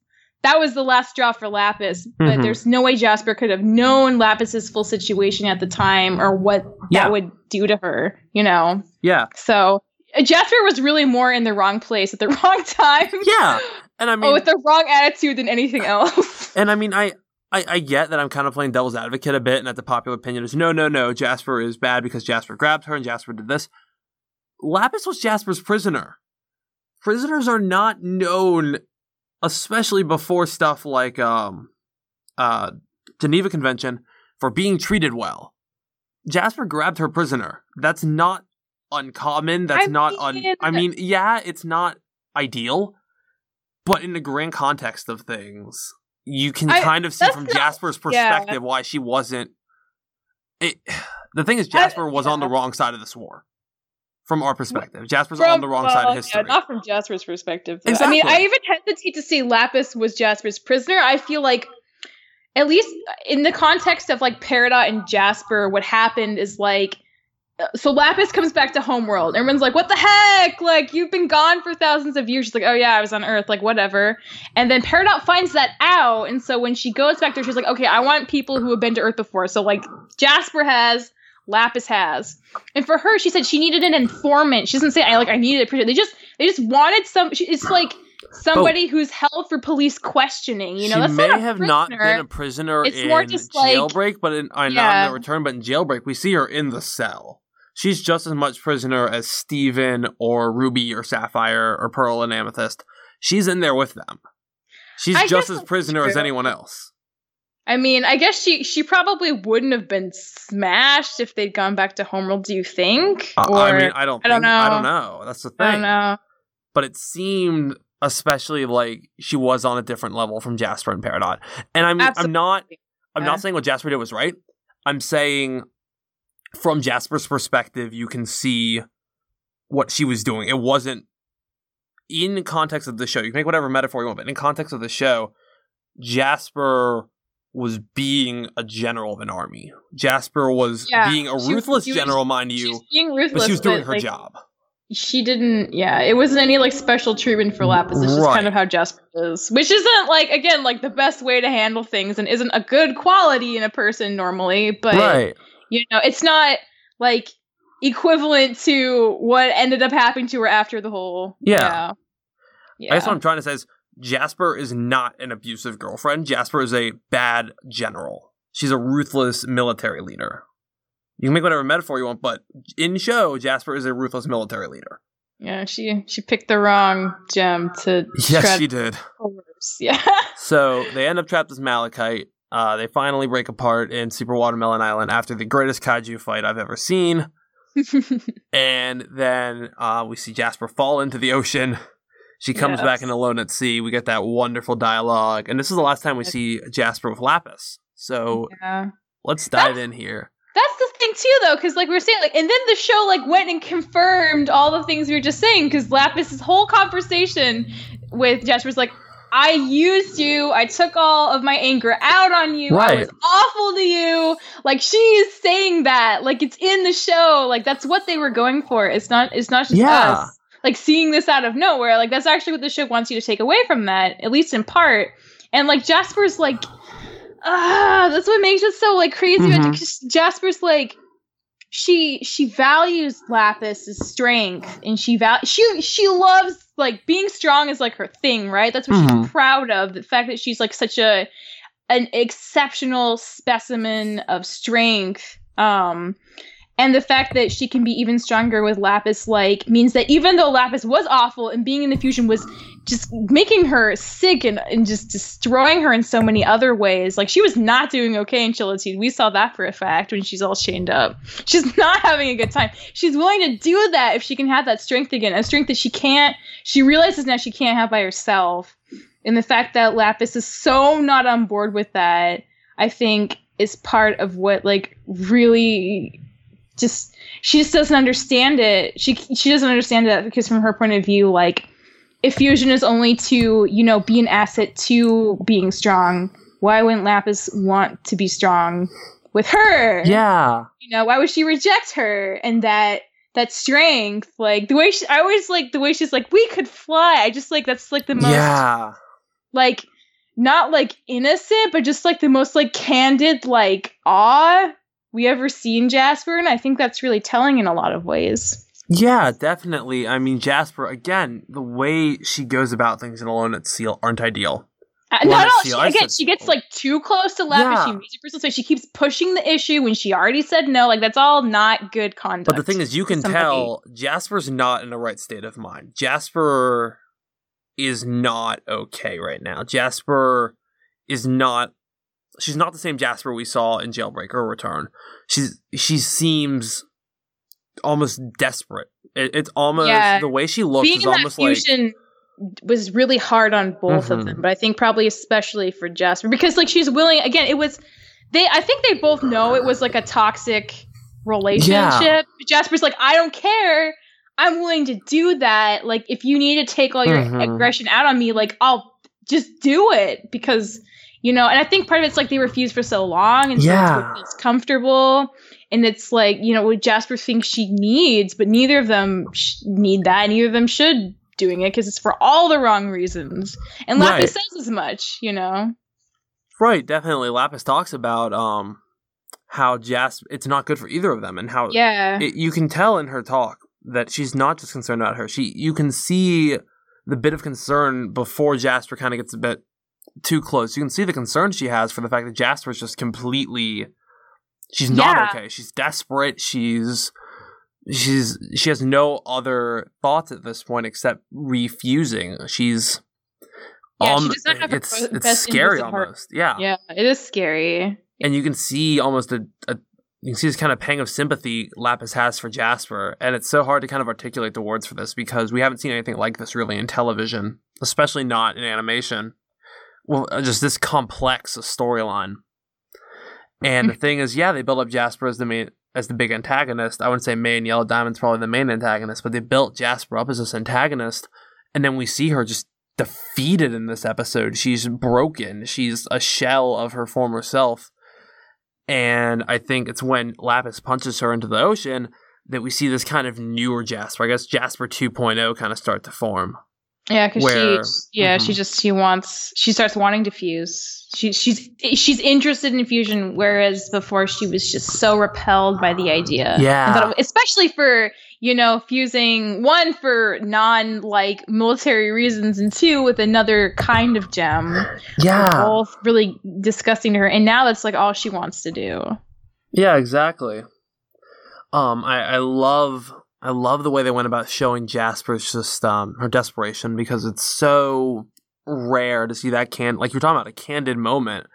B: that was the last straw for Lapis. But
A: Mhm.
B: there's no way Jasper could have known Lapis's full situation at the time or what
A: Yeah.
B: that would do to her. You know.
A: Yeah.
B: So Jasper was really more in the wrong place at the wrong time.
A: Yeah. And I mean,
B: oh, with the wrong attitude than anything else.
A: And I mean, I, I, I get that I'm kind of playing devil's advocate a bit, and that the popular opinion is no, no, no, Jasper is bad because Jasper grabbed her and Jasper did this. Lapis was Jasper's prisoner. Prisoners are not known, especially before stuff like um, uh, Geneva Convention, for being treated well. Jasper grabbed her prisoner. That's not uncommon. That's
B: I
A: not un. I mean, yeah, it's not ideal, but in the grand context of things, you can
B: I-
A: kind of see from
B: not-
A: Jasper's
B: yeah.
A: perspective why she wasn't. It. The thing is, Jasper was on the wrong side of this war. From our perspective, Jasper's on the wrong side of history.
B: Yeah, not from Jasper's perspective. though. I mean, I even hesitate to say Lapis was Jasper's prisoner. I feel like, at least in the context of like Peridot and Jasper, what happened is like. uh, So Lapis comes back to Homeworld. Everyone's like, "What the heck? Like you've been gone for thousands of years." She's like, "Oh yeah, I was on Earth. Like whatever." And then Peridot finds that out, and so when she goes back there, she's like, "Okay, I want people who have been to Earth before." So like Jasper has, Lapis has, and for her, she said she needed an informant. She doesn't say I like I needed a prisoner. They just they just wanted some. She, it's like somebody who's held for police questioning. You know,
A: she
B: that's
A: may
B: not
A: have not been a prisoner
B: It's
A: in
B: more just like-
A: jailbreak, but in uh, not in the return, but in jailbreak, we see her in the cell. She's just as much prisoner as Steven or Ruby or Sapphire or Pearl and Amethyst. She's in there with them. She's
B: I
A: just as prisoner as anyone else.
B: I mean, I guess she she probably wouldn't have been smashed if they'd gone back to Homeworld. Do you think?
A: Uh,
B: Or
A: I mean, I don't.
B: I don't
A: think- I don't know. That's the thing.
B: I don't know.
A: But it seemed especially like she was on a different level from Jasper and Peridot. And I'm I'm not I'm
B: Yeah.
A: not saying what Jasper did was right. I'm saying from Jasper's perspective, you can see what she was doing. It wasn't in context of the show. You can make whatever metaphor you want, but in context of the show, Jasper was being a general of an army. Jasper was
B: Yeah,
A: being a ruthless
B: was-
A: general, mind you,
B: being ruthless,
A: but she was doing
B: but,
A: her
B: like,
A: job.
B: She didn't. Yeah, it wasn't any like special treatment for Lapis. It's just
A: Right.
B: kind of how Jasper is, which isn't like again like the best way to handle things, and isn't a good quality in a person normally. But
A: right.
B: you know, it's not like equivalent to what ended up happening to her after the whole.
A: Yeah.
B: Yeah.
A: I guess what I'm trying to say is Jasper is not an abusive girlfriend. Jasper is a bad general. She's a ruthless military leader. You can make whatever metaphor you want, but in show, Jasper is a ruthless military leader.
B: Yeah, she she picked the wrong gem to
A: Yes, she did.
B: Yeah.
A: So they end up trapped as Malachite. Uh, they finally break apart in Super Watermelon Island after the greatest kaiju fight I've ever seen. And then uh, we see Jasper fall into the ocean. She comes
B: Yes.
A: back in Alone at Sea. We get that wonderful dialogue. And this is the last time we see Jasper with Lapis. So
B: yeah.
A: let's dive in here.
B: That's the thing too, though, because like we were saying, like, and then the show like went and confirmed all the things we were just saying. Because Lapis's whole conversation with Jasper's like, I used you. I took all of my anger out on you. I was awful to you. Like she is saying that. Like it's in the show. Like that's what they were going for. It's not. It's not just
A: Yeah.
B: us. Like seeing this out of nowhere. Like that's actually what the show wants you to take away from that, at least in part. And like Jasper's like, ah, that's what makes it so like crazy.
A: Mhm.
B: Because Jasper's like, she she values Lapis' strength, and she val she she loves like being strong is like her thing, right? That's what
A: Mhm.
B: she's proud of. The fact that she's like such a an exceptional specimen of strength. Um and the fact that she can be even stronger with Lapis like means that even though Lapis was awful and being in the fusion was just making her sick and, and just destroying her in so many other ways. Like she was not doing okay in Chille Tid. We saw that for a fact when she's all chained up. She's not having a good time. She's willing to do that if she can have that strength again, a strength that she can't, she realizes now she can't have by herself. And the fact that Lapis is so not on board with that, I think is part of what like really just she just doesn't understand it. She she doesn't understand that because from her point of view, like if fusion is only to you know be an asset to being strong, why wouldn't Lapis want to be strong with her?
A: Yeah.
B: you know why would she reject her and that that strength like the way she i always like the way she's like we could fly i just like that's like the most
A: Yeah.
B: like not like innocent but just like the most like candid like awe we ever seen jasper and i think that's really telling in a lot of ways
A: Yeah, definitely. I mean, Jasper, again, the way she goes about things in Alone at Sea aren't ideal.
B: Uh,
A: Well,
B: not
A: let's
B: all she, again she gets like too close to Lapis.
A: Yeah.
B: She it personal, so she keeps pushing the issue when she already said no. Like that's all not good conduct.
A: But the thing is, you can
B: somebody.
A: tell Jasper's not in the right state of mind. Jasper is not okay right now. Jasper is not. She's not the same Jasper we saw in Jailbreak or Return. She's she seems almost desperate. It, it's almost
B: Yeah.
A: the way she looks
B: being
A: is
B: in that
A: almost like
B: fusion was really hard on both
A: Mhm.
B: of them but i think probably especially for jasper because like she's willing again it was they i think they both know it was like a toxic relationship jasper's like i don't care i'm willing to do that like if you need to take all your
A: Mhm.
B: aggression out on me like i'll just do it because you know and i think part of it's like they refused for so long and so
A: Yeah.
B: it's comfortable and it's like you know what jasper thinks she needs but neither of them sh- need that neither of them should doing it because it's for all the wrong reasons and lapis
A: Right.
B: says as much you know
A: right. Definitely, Lapis talks about um how Jasper. It's not good for either of them, and how
B: yeah
A: it, you can tell in her talk that she's not just concerned about her. She you can see the bit of concern before Jasper kind of gets a bit too close. You can see the concern she has for the fact that Jasper's just completely she's not
B: Yeah.
A: okay. She's desperate. She's she's she has no other thoughts at this point except refusing. She's
B: Yeah, she
A: um,
B: does not have
A: it's it's scary almost. Yeah
B: yeah it is scary
A: and you can see almost a, a you can see this kind of pang of sympathy Lapis has for Jasper, and it's so hard to kind of articulate the words for this because we haven't seen anything like this really in television, especially not in animation. Well, uh, just this complex storyline. And the thing is, yeah, they built up Jasper as the main as the big antagonist. I wouldn't say May and Yellow Diamond's probably the main antagonist, but they built Jasper up as this antagonist, and then we see her just defeated in this episode. She's broken. She's a shell of her former self. And I think it's when Lapis punches her into the ocean that we see this kind of newer Jasper. I guess Jasper 2.0 kind of start to form.
B: Yeah, because she, yeah, she
A: Mhm.
B: just she wants she starts wanting to fuse. She she's she's interested in fusion, whereas before she was just so repelled by the idea.
A: Yeah.
B: Thought- especially for you know fusing one for non like military reasons, and two with another kind of gem.
A: Yeah.
B: both really disgusting to her, and now that's like all she wants to do.
A: Yeah, exactly. Um, I, I love I love the way they went about showing Jasper's just um her desperation because it's so rare to see that can like you're talking about a candid moment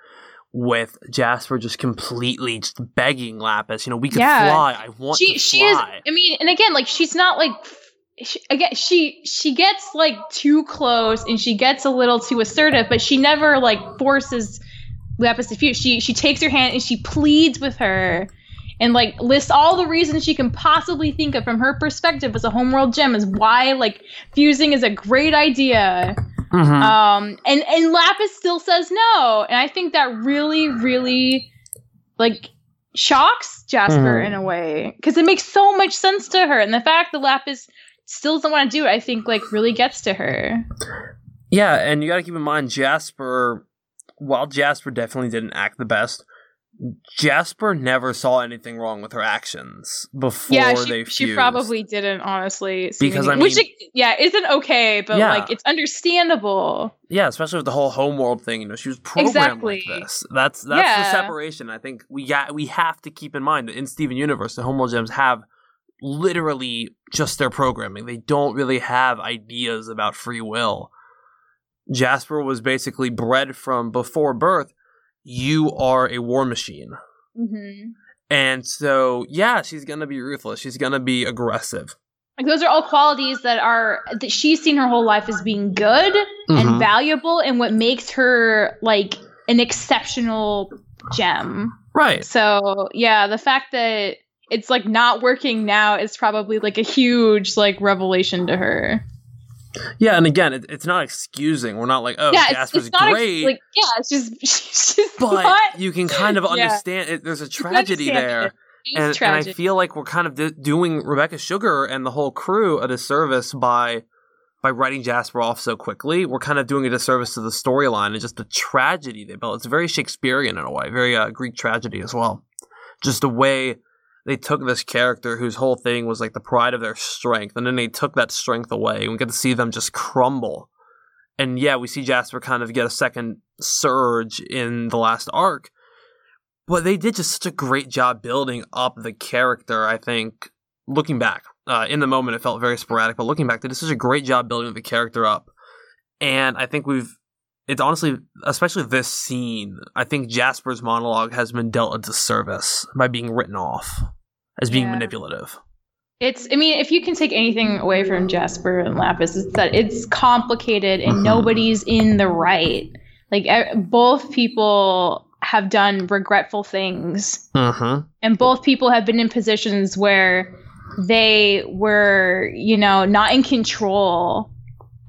A: with Jasper just completely just begging Lapis, you know, we could
B: Yeah.
A: fly. I want
B: she
A: to
B: she is i mean and again like she's not like she, again she she gets like too close and she gets a little too assertive but she never like forces lapis to fuse she she takes her hand and she pleads with her and like lists all the reasons she can possibly think of from her perspective as a homeworld gem is why like fusing is a great idea.
A: Mhm.
B: Um, and and Lapis still says no, and I think that really, really, like, shocks Jasper
A: Mhm.
B: in a way because it makes so much sense to her, and the fact that Lapis still doesn't want to do it, I think, like, really gets to her.
A: Yeah, and you got to keep in mind Jasper. While Jasper definitely didn't act the best, Jasper never saw anything wrong with her actions before
B: yeah,
A: they
B: she, she probably didn't honestly,
A: Because,
B: anything-
A: I mean-
B: it- yeah isn't okay, but
A: Yeah.
B: like it's understandable.
A: Yeah, especially with the whole homeworld thing. You know, she was programmed like this. That's that's the separation. I think we got we have to keep in mind that in Steven Universe, the homeworld gems have literally just their programming. They don't really have ideas about free will. Jasper was basically bred from before birth. You are a war machine.
B: Mm-hmm.
A: And so, yeah, she's going to be ruthless. She's going to be aggressive.
B: Like those are all qualities that are that she's seen her whole life as being good
A: Mhm.
B: and valuable, and what makes her like an exceptional gem.
A: Right.
B: So yeah, the fact that it's like not working now is probably like a huge like revelation to her.
A: Yeah, and again, it, it's not excusing. We're not like, oh,
B: yeah,
A: Jasper's
B: it's not ex-
A: great.
B: like yeah, it's just she's just
A: but
B: not.
A: you can kind of
B: Yeah.
A: understand it. There's a tragedy there.
B: It's
A: And, and I feel like we're kind of d- doing Rebecca Sugar and the whole crew a disservice by by writing Jasper off so quickly. We're kind of doing a disservice to the storyline and just the tragedy they built. It's very Shakespearean in a way, very uh, Greek tragedy as well. Just the way they took this character whose whole thing was like the pride of their strength, and then they took that strength away, and we get to see them just crumble. And yeah, we see Jasper kind of get a second surge in the last arc, but they did just such a great job building up the character. I think looking back, uh, in the moment, it felt very sporadic, but looking back, they did such a great job building the character up. And I think we've, it's honestly, especially this scene, I think Jasper's monologue has been dealt a disservice by being written off as being
B: Yeah.
A: manipulative.
B: It's, I mean, if you can take anything away from Jasper and Lapis, it's that it's complicated and
A: Mhm.
B: nobody's in the right. Like, both people have done regretful things,
A: Mm-hmm.
B: and both people have been in positions where they were, you know, not in control.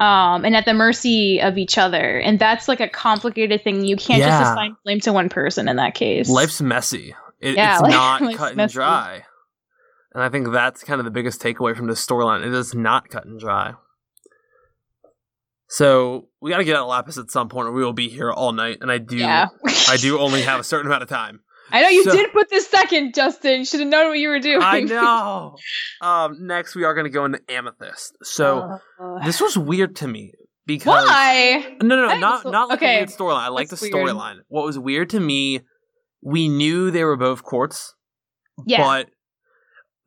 B: Um, and at the mercy of each other. And that's like a complicated thing. You can't
A: Yeah.
B: just assign blame to one person in that case.
A: Life's messy. It,
B: Yeah,
A: it's
B: like-
A: not cut and
B: messy.
A: dry. And I think that's kind of the biggest takeaway from this storyline. It is not cut and dry. So we got to get out of Lapis at some point, or we will be here all night. And I do,
B: yeah.
A: I do only have a certain amount of time.
B: I know you
A: So-
B: did put this second, Justin. Should have known what you were doing.
A: I know. um, next, we are going to go into Amethyst. So
B: Uh,
A: this was weird to me because
B: why?
A: No, no, no, not
B: so-
A: not like a
B: okay.
A: weird storyline. I like the
B: That's
A: storyline. What was weird to me, we knew they were both quartz,
B: Yeah.
A: but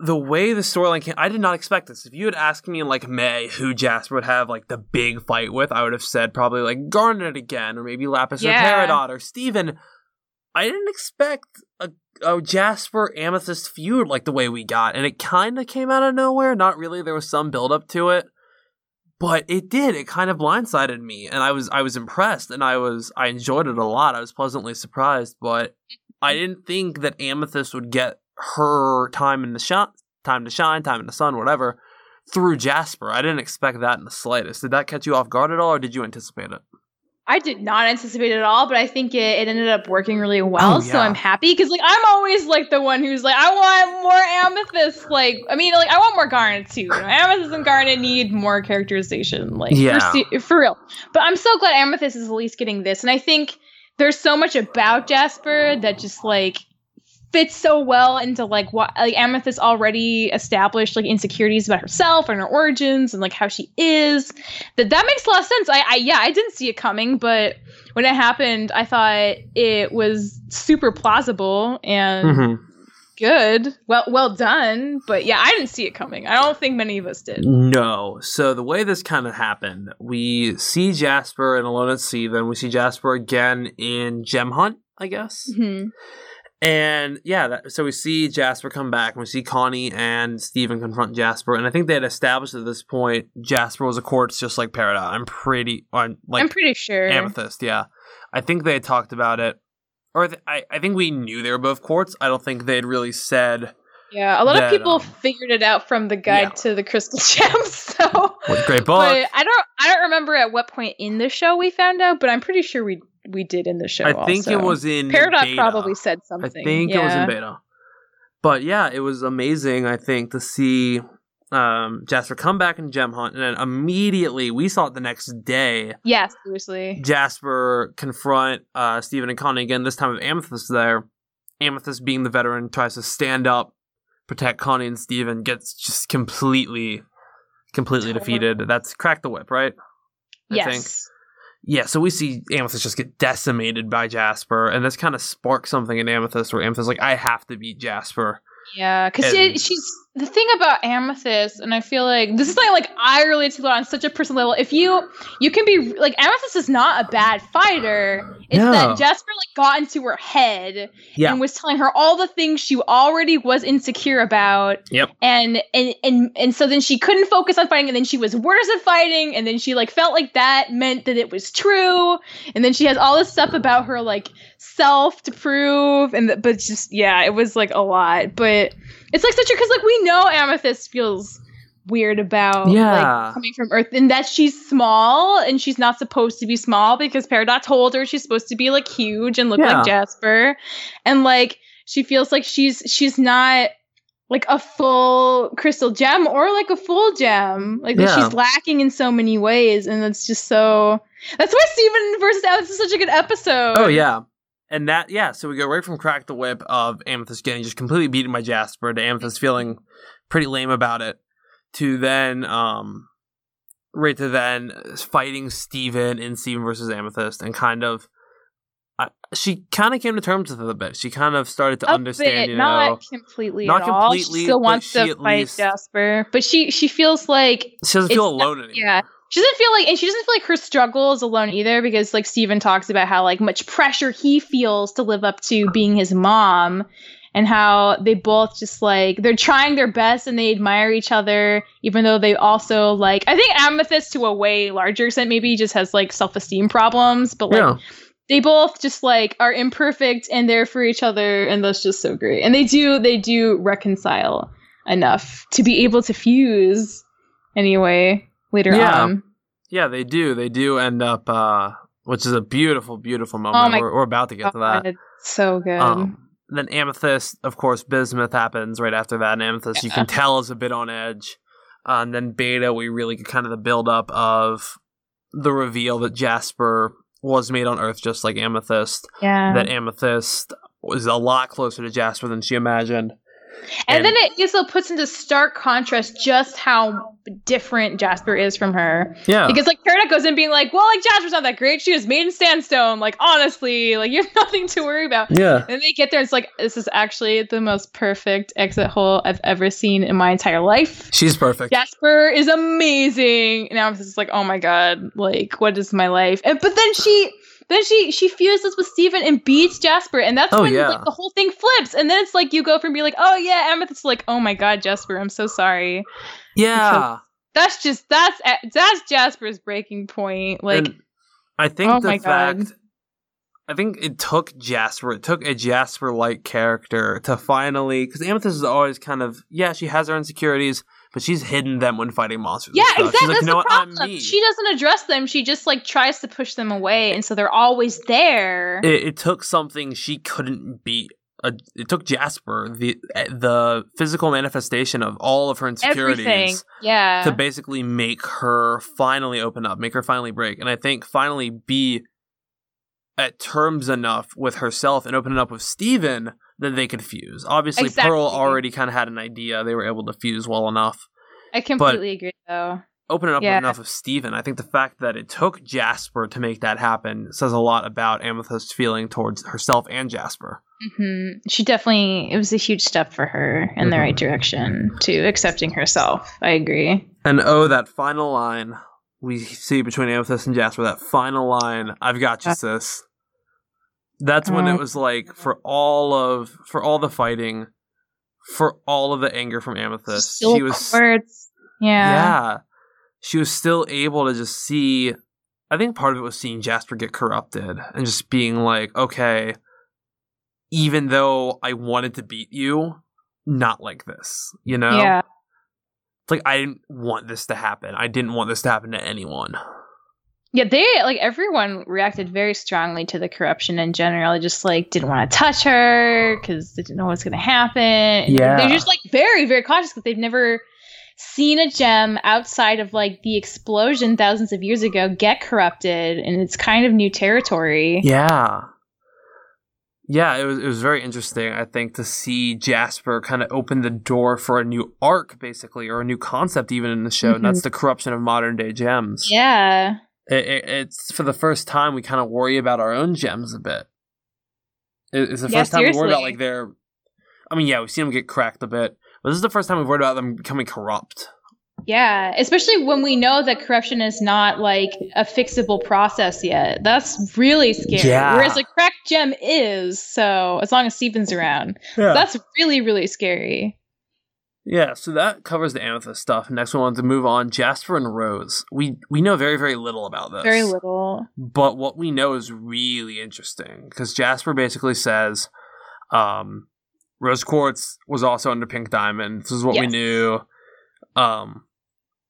A: the way the storyline came, I did not expect this. If you had asked me in like May who Jasper would have like the big fight with, I would have said probably like Garnet again, or maybe Lapis
B: Yeah.
A: or Peridot or Steven. I didn't expect a, a Jasper Amethyst feud like the way we got, and it kind of came out of nowhere. Not really. There was some build up to it, but it did. It kind of blindsided me, and I was I was impressed, and I was I enjoyed it a lot. I was pleasantly surprised, but I didn't think that Amethyst would get her time in the shot, time to shine, time in the sun, whatever, through Jasper. I didn't expect that in the slightest. Did that catch you off guard at all, or did you anticipate it?
B: I did not anticipate it at all, but I think it, it ended up working really well.
A: Oh,
B: So. I'm happy because like I'm always like the one who's like I want more amethyst. Like I mean like I want more garnet too. You know, amethyst and garnet need more characterization. Like
A: Yeah.
B: for, for real. But I'm so glad amethyst is at least getting this, and I think there's so much about Jasper that just like fits so well into like what like amethyst already established like insecurities about herself and her origins and like how she is that that makes a lot of sense i, I yeah i didn't see it coming but when it happened i thought it was super plausible and
A: Mm-hmm.
B: good well well done but yeah i didn't see it coming i don't think many of us did
A: No. So the way this kind of happened, we see Jasper and Alone at Sea, then we see Jasper again in Gem Hunt, I guess.
B: Mhm.
A: And yeah, that, so we see Jasper come back, and we see Connie and Steven confront Jasper, and I think they had established at this point Jasper was a quartz just like Peridot. I'm pretty, or like
B: i'm pretty sure
A: Amethyst, yeah. I think they had talked about it. or th- I, I think we knew they were both quartz. I don't think they'd really said
B: Yeah, a lot
A: That,
B: of people
A: um,
B: figured it out from the guide
A: yeah.
B: to the crystal gems. So,
A: what a great book.
B: but I don't, I don't remember at what point in the show we found out, but I'm pretty sure we we did in the show.
A: I think it was in
B: Paradox
A: beta.
B: probably said something.
A: I think it was in beta. But yeah, it was amazing. I think to see um, Jasper come back in Gem Hunt, and then immediately we saw it the next day.
B: Yeah, seriously.
A: Jasper confront uh, Steven and Connie again. This time with Amethyst there. Amethyst, being the veteran, tries to stand up, protect Connie and Steven. Gets just completely, completely
B: Totally.
A: defeated. That's crack the whip, right? I
B: yes.
A: think. Yeah, so we see Amethyst just get decimated by Jasper, and this kind of sparks something in Amethyst where Amethyst is like, I have to beat Jasper.
B: Yeah, because she, she's the thing about Amethyst, and I feel like this is something like I relate to it on such a personal level. If you you can be like Amethyst is not a bad fighter. It's
A: No.
B: that Jasper like got into her head
A: Yeah.
B: and was telling her all the things she already was insecure about.
A: Yep.
B: And and and and so then she couldn't focus on fighting, and then she was worse at fighting, and then she like felt like that meant that it was true, and then she has all this stuff about her like self to prove, and th- but just yeah, it was like a lot, but it's like such a because like we know Amethyst feels weird about
A: Yeah.
B: like coming from Earth, and that she's small and she's not supposed to be small because Peridot told her she's supposed to be like huge and look
A: Yeah.
B: like Jasper, and like she feels like she's she's not like a full crystal gem or like a full gem like
A: Yeah.
B: she's lacking in so many ways and that's just so that's why Steven versus Alex is such a good episode
A: Oh, yeah. And that, yeah, so we go right from Crack the Whip of Amethyst getting just completely beaten by Jasper to Amethyst feeling pretty lame about it to then, um, right to then fighting Steven in Steven versus Amethyst and kind of, I she kind of came to terms with it a bit. She kind of started to
B: a
A: understand,
B: bit,
A: you know.
B: not completely
A: not
B: at all. She still wants to fight
A: least-
B: Jasper, but she she feels like
A: she doesn't feel
B: it's not-
A: alone anymore.
B: yeah. She doesn't feel like, and she doesn't feel like her struggle is alone either, because like Steven talks about how like much pressure he feels to live up to being his mom, and how they both just like they're trying their best and they admire each other, even though they also like I think Amethyst to a way larger extent maybe just has like self esteem problems, but like
A: yeah.
B: they both just like are imperfect and there for each other and that's just so great and they do they do reconcile enough to be able to fuse anyway later
A: Yeah.
B: on
A: Yeah, they do. They do end up, uh, which is a beautiful, beautiful moment.
B: Oh my
A: we're, we're about to get to that.
B: God, so good
A: Um, then Amethyst, of course, Bismuth happens right after that. And Amethyst, you can tell, is a bit on edge. Uh, and then Beta, we really get kind of the build up of the reveal that Jasper was made on Earth just like Amethyst.
B: yeah
A: That Amethyst was a lot closer to Jasper than she imagined.
B: And,
A: and-
B: then it also puts into stark contrast just how different jasper is from her
A: Yeah.
B: because like Peridot goes in being like well like jasper's not that great she was made in sandstone like honestly like you have nothing to worry about
A: yeah.
B: And then they get there, and it's like, this is actually the most perfect exit hole I've ever seen in my entire life.
A: She's perfect.
B: Jasper is amazing. And I'm just like, oh my god, like, what is my life? And but then she then she she fuses with Steven and beats Jasper, and that's
A: Oh,
B: when
A: yeah.
B: like the whole thing flips. And then it's like you go from being like, oh yeah, Amethyst, like, oh my god, Jasper, I'm so sorry.
A: Yeah.
B: That's just that's that's Jasper's breaking point. Like,
A: And I think
B: Oh
A: the
B: my God.
A: fact I think it took Jasper, it took a Jasper like character to finally because Amethyst is always kind of yeah, she has her insecurities, but she's hidden them when fighting monsters.
B: Yeah, exactly.
A: She's like,
B: That's
A: you know
B: the problem. She doesn't address them. She just like tries to push them away, and so they're always there.
A: it, it took something she couldn't beat. Uh, it took Jasper the the physical manifestation of all of her insecurities
B: Everything. Yeah.
A: to basically make her finally open up, make her finally break, and I think finally be at terms enough with herself and open up with Steven that they could fuse. Obviously, Pearl already kind of had an idea; they were able to fuse well enough.
B: I completely agree, though.
A: Open it up
B: Yeah.
A: enough of Steven. I think the fact that it took Jasper to make that happen says a lot about Amethyst's feeling towards herself and Jasper.
B: hmm She definitely. It was a huge step for her in the
A: Mhm.
B: right direction to accepting herself. I agree.
A: And oh, that final line we see between Amethyst and Jasper, that final line, I've got you, sis. That's when it
B: Oh.
A: was like for all of for all the fighting, for all of the anger from Amethyst, she was
B: words. Yeah.
A: yeah, she was still able to just see. I think part of it was seeing Jasper get corrupted and just being like, okay, even though I wanted to beat you, not like this, you know?
B: Yeah.
A: It's like I didn't want this to happen. I didn't want this to happen to anyone.
B: Yeah, they like everyone reacted very strongly to the corruption in general. They just like didn't want to touch her because they didn't know what's going to happen.
A: Yeah.
B: they're just like very, very cautious because they've never seen a gem outside of like the explosion thousands of years ago get corrupted, and it's kind of new territory.
A: Yeah. Yeah, it was it was very interesting, I think, to see Jasper kind of open the door for a new arc, basically, or a new concept even in the show, and that's mm-hmm. the corruption of modern day gems.
B: Yeah,
A: It, it, it's for the first time we kind of worry about our own gems a bit. It- It's the
B: Yeah,
A: first time we worry about like their. I mean, yeah, we've seen them get cracked a bit, but this is the first time we've worried about them becoming corrupt.
B: yeah. Especially when we know that corruption is not like a fixable process yet. That's really scary.
A: Yeah.
B: Whereas a cracked gem is. So as long as Steven's around.
A: Yeah.
B: That's really, really scary.
A: Yeah, so that covers the amethyst stuff. Next, we wanted to move on. Jasper and Rose. We we know very very little about this.
B: Very little.
A: but what we know is really interesting because Jasper basically says, um, Rose Quartz was also under Pink Diamond. This is what we knew. Um,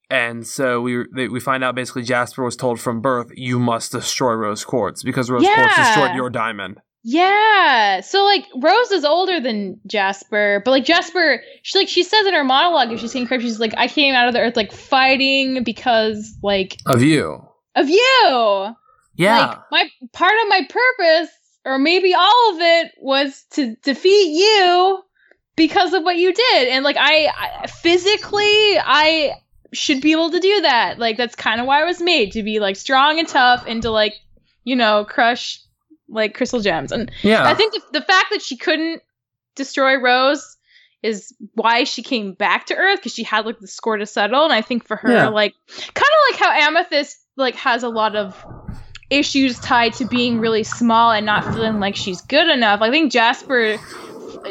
A: and so we they, we find out basically Jasper was told from birth, "You must destroy Rose Quartz because Rose Quartz destroyed your diamond."
B: Yeah. So like Rose is older than Jasper, but like Jasper, she like she says in her monologue if she's seeing corruption, she's like, I came out of the earth like fighting because like
A: Of you,
B: of you.
A: yeah,
B: Like my part of my purpose, or maybe all of it, was to defeat you because of what you did. And like I, I physically, I should be able to do that. Like that's kind of why I was made to be like strong and tough and to like, you know, crush like crystal gems. And
A: yeah.
B: I think the, the fact that she couldn't destroy Rose is why she came back to Earth because she had like the score to settle. And I think for her,
A: Yeah.
B: like kind of like how Amethyst like has a lot of issues tied to being really small and not feeling like she's good enough. I think Jasper,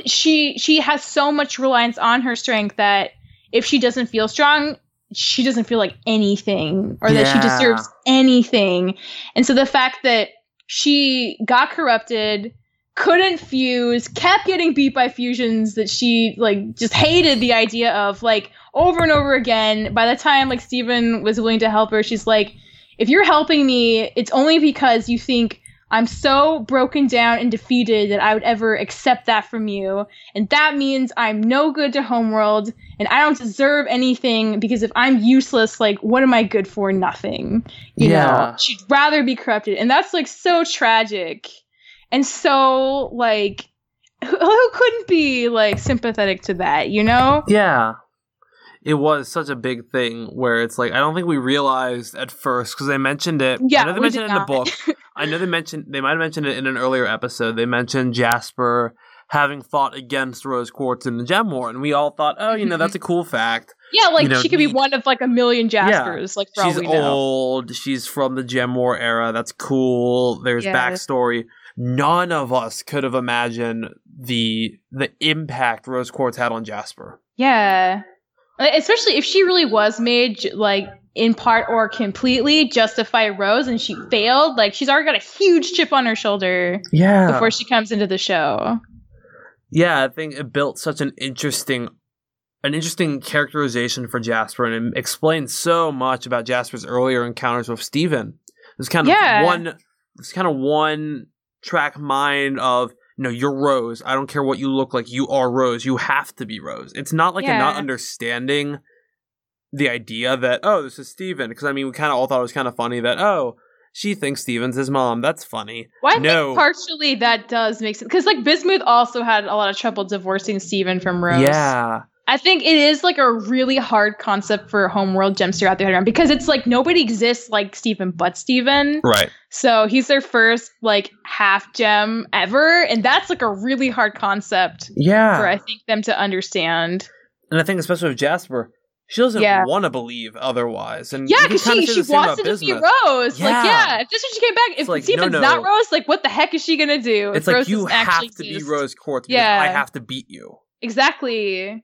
B: she she has so much reliance on her strength that if she doesn't feel strong. She doesn't feel like anything, or that she deserves anything. And so the fact that she got corrupted, couldn't fuse, kept getting beat by fusions that she like just hated the idea of like over and over again. By the time like Steven was willing to help her, she's like, if you're helping me, it's only because you think I'm so broken down and defeated that I would ever accept that from you. And that means I'm no good to Homeworld and I don't deserve anything because if I'm useless, like what am I good for? Nothing. You
A: Yeah.
B: know, she'd rather be corrupted. And that's like so tragic and so like who, who couldn't be like sympathetic to that, you know?
A: Yeah. It was such a big thing where it's like I don't think we realized at first because they mentioned it.
B: Yeah,
A: I know they mentioned it in the book. I know they mentioned they might have mentioned it in an earlier episode. They mentioned Jasper having fought against Rose Quartz in the Gem War, and we all thought, oh, you know, that's a mm-hmm. cool fact.
B: Yeah, like
A: You know,
B: she could be one of like a million Jaspers, like for
A: She's
B: all we know.
A: old. She's from the Gem War era. That's cool. There's
B: Yeah.
A: backstory. None of us could have imagined the the impact Rose Quartz had on Jasper.
B: Yeah. Like, Especially if she really was made like in part or completely justify Rose and she failed, like she's already got a huge chip on her shoulder
A: Yeah.
B: before she comes into the show.
A: yeah, I think it built such an interesting an interesting characterization for Jasper and it explains so much about Jasper's earlier encounters with Steven. It's kind of
B: Yeah.
A: one it's kind of one track mind of no, you're Rose. I don't care what you look like. You are Rose. You have to be Rose. It's not like a not understanding the idea that oh, this is Steven. Because I mean, we kind of all thought it was kind of funny that oh, she thinks Steven's his mom. That's funny.
B: Well, I
A: No.
B: partially that does make sense because like Bismuth also had a lot of trouble divorcing Steven from Rose.
A: Yeah.
B: I think it is like a really hard concept for Homeworld gems to wrap their head around because it's like nobody exists like Steven but Steven.
A: Right.
B: So he's their first like half gem ever, and that's like a really hard concept
A: Yeah.
B: for I think them to understand.
A: And I think especially with Jasper, she doesn't
B: Yeah.
A: want to believe otherwise. And
B: Yeah, because
A: kinda
B: she she wants
A: about
B: to defeat
A: Bismuth.
B: Rose. Like,
A: Yeah.
B: yeah, if this is she came back, if
A: like, no,
B: Steven's
A: no.
B: not Rose, like what the heck is she gonna do?
A: It's
B: if
A: like
B: Rose
A: you
B: doesn't
A: have
B: actually
A: to be? Rose Quartz
B: Yeah.
A: I have to beat you.
B: Exactly.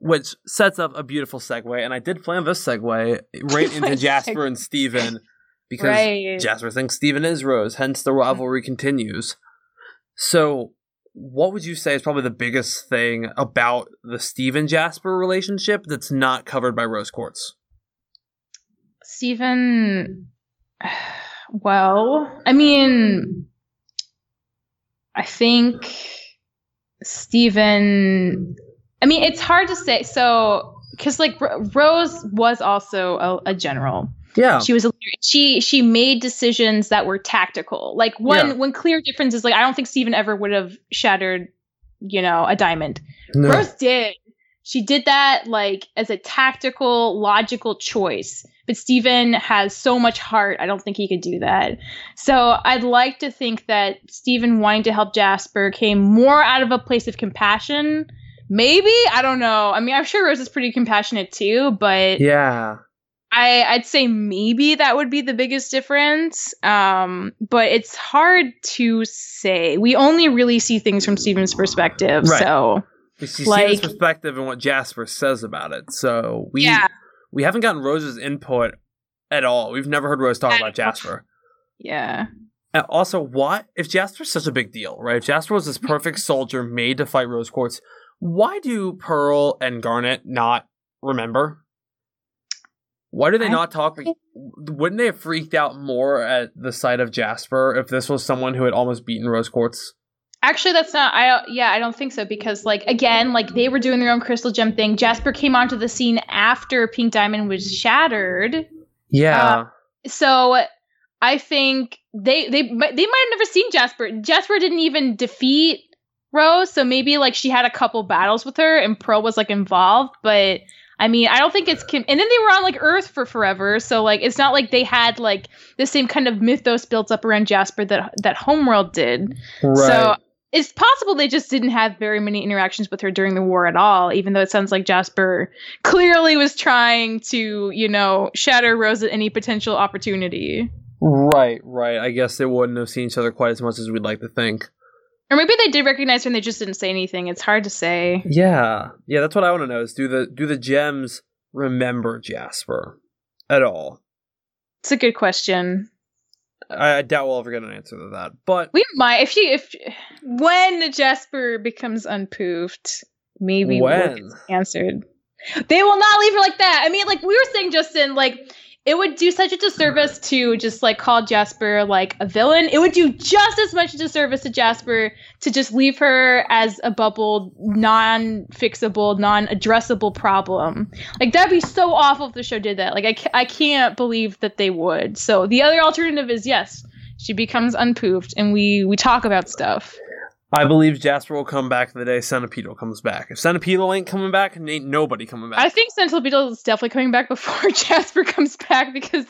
A: Which sets up a beautiful segue, and I did plan this segue right into Jasper and Steven because
B: Right.
A: Jasper thinks Steven is Rose, hence the rivalry continues. So what would you say is probably the biggest thing about the Steven Jasper relationship that's not covered by Rose Quartz?
B: Steven, well, I mean, I think Steven, I mean, it's hard to say. So, because like R- Rose was also a, a general.
A: Yeah.
B: She was a, she she made decisions that were tactical. Like one
A: Yeah.
B: one clear difference is like I don't think Steven ever would have shattered, you know, a diamond.
A: No.
B: Rose did. She did that like as a tactical, logical choice. But Steven has so much heart, I don't think he could do that. So I'd like to think that Steven wanting to help Jasper came more out of a place of compassion. Maybe? I don't know. I mean, I'm sure Rose is pretty compassionate too, but
A: Yeah.
B: I, I'd say maybe that would be the biggest difference. Um, but it's hard to say. We only really see things from Steven's perspective.
A: Right.
B: So
A: We see
B: Like-
A: Steven's perspective and what Jasper says about it. So we
B: Yeah.
A: we haven't gotten Rose's input at all. We've never heard Rose talk
B: At
A: about
B: all.
A: Jasper.
B: yeah.
A: And also, what if Jasper's such a big deal, right? If Jasper was this perfect soldier made to fight Rose Quartz, why do Pearl and Garnet not remember? Why do they
B: I
A: not talk? Wouldn't they have freaked out more at the sight of Jasper if this was someone who had almost beaten Rose Quartz?
B: Actually, that's not. I yeah, I don't think so because like again, like they were doing their own crystal gem thing. Jasper came onto the scene after Pink Diamond was shattered.
A: Yeah, uh,
B: So I think they they might- they might have never seen Jasper. Jasper didn't even defeat Rose, so maybe like she had a couple battles with her and Pro was like involved, but I mean, I don't think it's Kim. And then they were on like Earth for forever, so like it's not like they had like the same kind of mythos built up around Jasper that that Homeworld did.
A: right.
B: So it's possible they just didn't have very many interactions with her during the war at all, even though it sounds like Jasper clearly was trying to, you know, shatter Rose at any potential opportunity.
A: right, right. I guess they wouldn't have seen each other quite as much as we'd like to think.
B: Or maybe they did recognize her and they just didn't say anything. It's hard to say.
A: Yeah, yeah. That's what I want to know: is do the do the gems remember Jasper at all?
B: It's a good question.
A: I, I doubt we'll ever get an answer to that. But
B: We might if she if when Jasper becomes unpoofed, maybe we'll
A: when?
B: answered. They will not leave her like that. I mean, like we were saying, Justin, like it would do such a disservice to just like call Jasper like a villain. It would do just as much disservice to Jasper to just leave her as a bubbled, non-fixable, non-addressable problem. Like that'd be so awful if the show did that. Like I, ca- I can't believe that they would. So the other alternative is yes, she becomes unpoofed and we we talk about stuff.
A: I believe Jasper will come back the day Centipeetle comes back. If Centipeetle ain't coming back, ain't nobody coming back.
B: I think Beetle is definitely coming back before Jasper comes back because,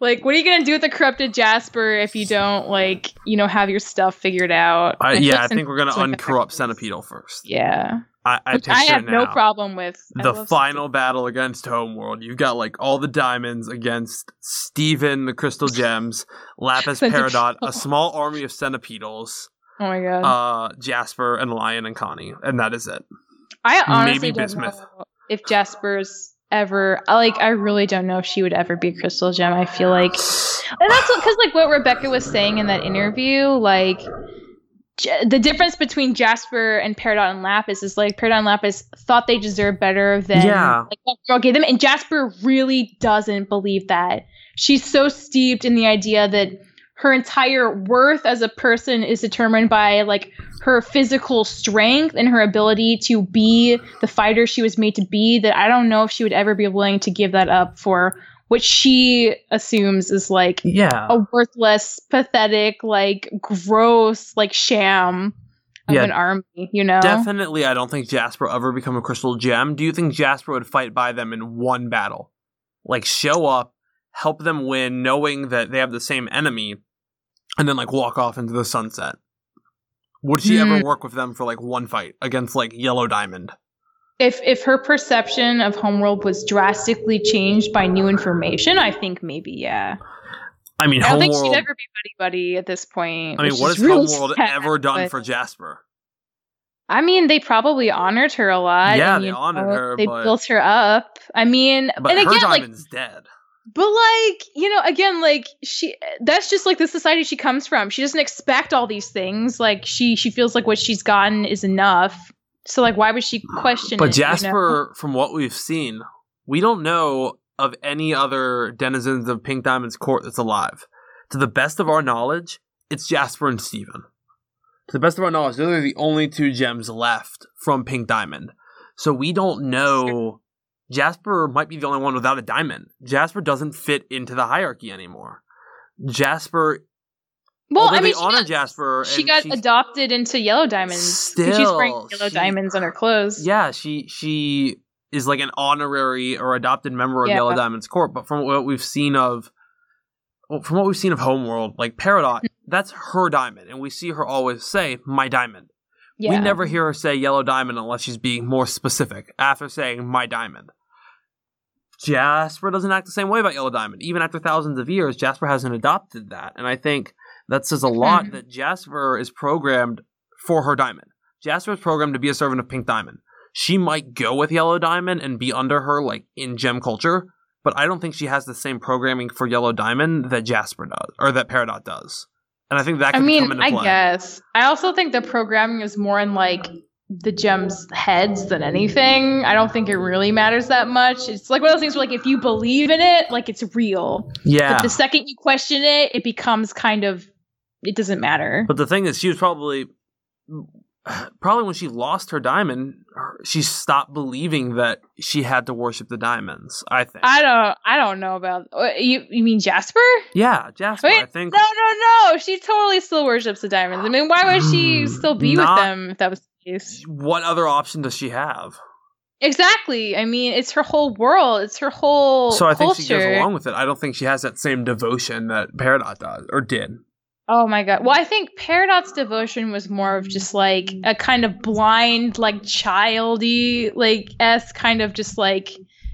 B: like, what are you gonna do with the corrupted Jasper if you don't, like, you know, have your stuff figured out?
A: I-
B: feel
A: yeah,
B: like
A: I think we're gonna uncorrupt Centipeetle first.
B: Yeah,
A: I, I
B: I have no problem with. I
A: the final battle against Homeworld. You've got like all the diamonds against Steven, the crystal gems, Lapis. Peridot, a small army of Centipeetles,
B: Oh my god,
A: uh, Jasper and Lion and Connie, and that is it.
B: I honestly
A: maybe
B: don't
A: Bismuth.
B: know if Jasper's ever like. I really don't know if she would ever be a crystal gem. I feel like, and that's because like what Rebecca was saying in that interview, like. J- The difference between Jasper and Peridot and Lapis is like Peridot and Lapis thought they deserved better than
A: Yeah.
B: like what Pearl gave them, and Jasper really doesn't believe that. She's so steeped in the idea that her entire worth as a person is determined by like her physical strength and her ability to be the fighter she was made to be that I don't know if she would ever be willing to give that up for what she assumes is like
A: Yeah.
B: a worthless, pathetic, like gross, like sham of
A: Yeah.
B: an army, you know?
A: Definitely, I don't think Jasper will ever become a crystal gem. Do you think Jasper would fight by them in one battle? Like, show up, help them win, knowing that they have the same enemy, and then, like, walk off into the sunset? Would she ever
B: Hmm.
A: work with them for, like, one fight against, like, Yellow Diamond?
B: If if her perception of Homeworld was drastically changed by new information, I think maybe yeah.
A: I mean,
B: I don't think she'd ever be buddy buddy at this point.
A: I mean, what has
B: really
A: Homeworld
B: sad,
A: ever done
B: but-
A: for Jasper?
B: I mean, they probably honored her a lot.
A: Yeah,
B: and,
A: they honored
B: know,
A: her,
B: They built her up. I mean,
A: But
B: and
A: her
B: again, like
A: dead.
B: But like, you know, again, like she that's just like the society she comes from. She doesn't expect all these things. Like she she feels like what she's gotten is enough. So like why would she question
A: But
B: it, you know?
A: Jasper, from what we've seen, we don't know of any other denizens of Pink Diamond's court that's alive. To the best of our knowledge, it's Jasper and Steven. To the best of our knowledge, those are the only two gems left from Pink Diamond. So we don't know. Jasper might be the only one without a diamond. Jasper doesn't fit into the hierarchy anymore. Jasper,
B: Well, I mean,
A: honor
B: got,
A: Jasper,
B: she got adopted into Yellow Diamonds because she's wearing yellow
A: she-
B: diamonds on her clothes.
A: Yeah, she she is like an honorary or adopted member of
B: Yeah.
A: Yellow Diamond's court. But from what we've seen of, well, from what we've seen of Homeworld, like Peridot, mm-hmm. that's her diamond, and we see her always say "my diamond."
B: Yeah.
A: We never hear her say "yellow diamond" unless she's being more specific. After saying "my diamond," Jasper doesn't act the same way about Yellow Diamond. Even after thousands of years, Jasper hasn't adopted that, and I think that says a lot
B: Hmm.
A: that Jasper is programmed for her diamond. Jasper is programmed to be a servant of Pink Diamond. She might go with Yellow Diamond and be under her, like in gem culture, but I don't think she has the same programming for Yellow Diamond that Jasper does, or that Peridot does. And I think that
B: I mean,
A: come into
B: I
A: play.
B: guess. I also think the programming is more in like the gems' heads than anything. I don't think it really matters that much. It's like one of those things where like if you believe in it, like it's real.
A: Yeah.
B: But the second you question it, it becomes kind of it doesn't matter.
A: But the thing is, she was probably, probably when she lost her diamond, she stopped believing that she had to worship the diamonds. I think.
B: I don't I don't know about uh, you you mean Jasper?
A: yeah, Jasper.
B: Wait,
A: I think.
B: No, no, no. She totally still worships the diamonds. I mean, why would she
A: Hmm,
B: still be
A: not-
B: with them if that was the case?
A: What other option does she have?
B: Exactly. I mean, it's her whole world. It's her whole
A: So I think
B: culture.
A: she goes along with it. I don't think she has that same devotion that Peridot does or did.
B: Oh my god. Well, I think Peridot's devotion was more of just like a kind of blind, like childy, like s kind of just like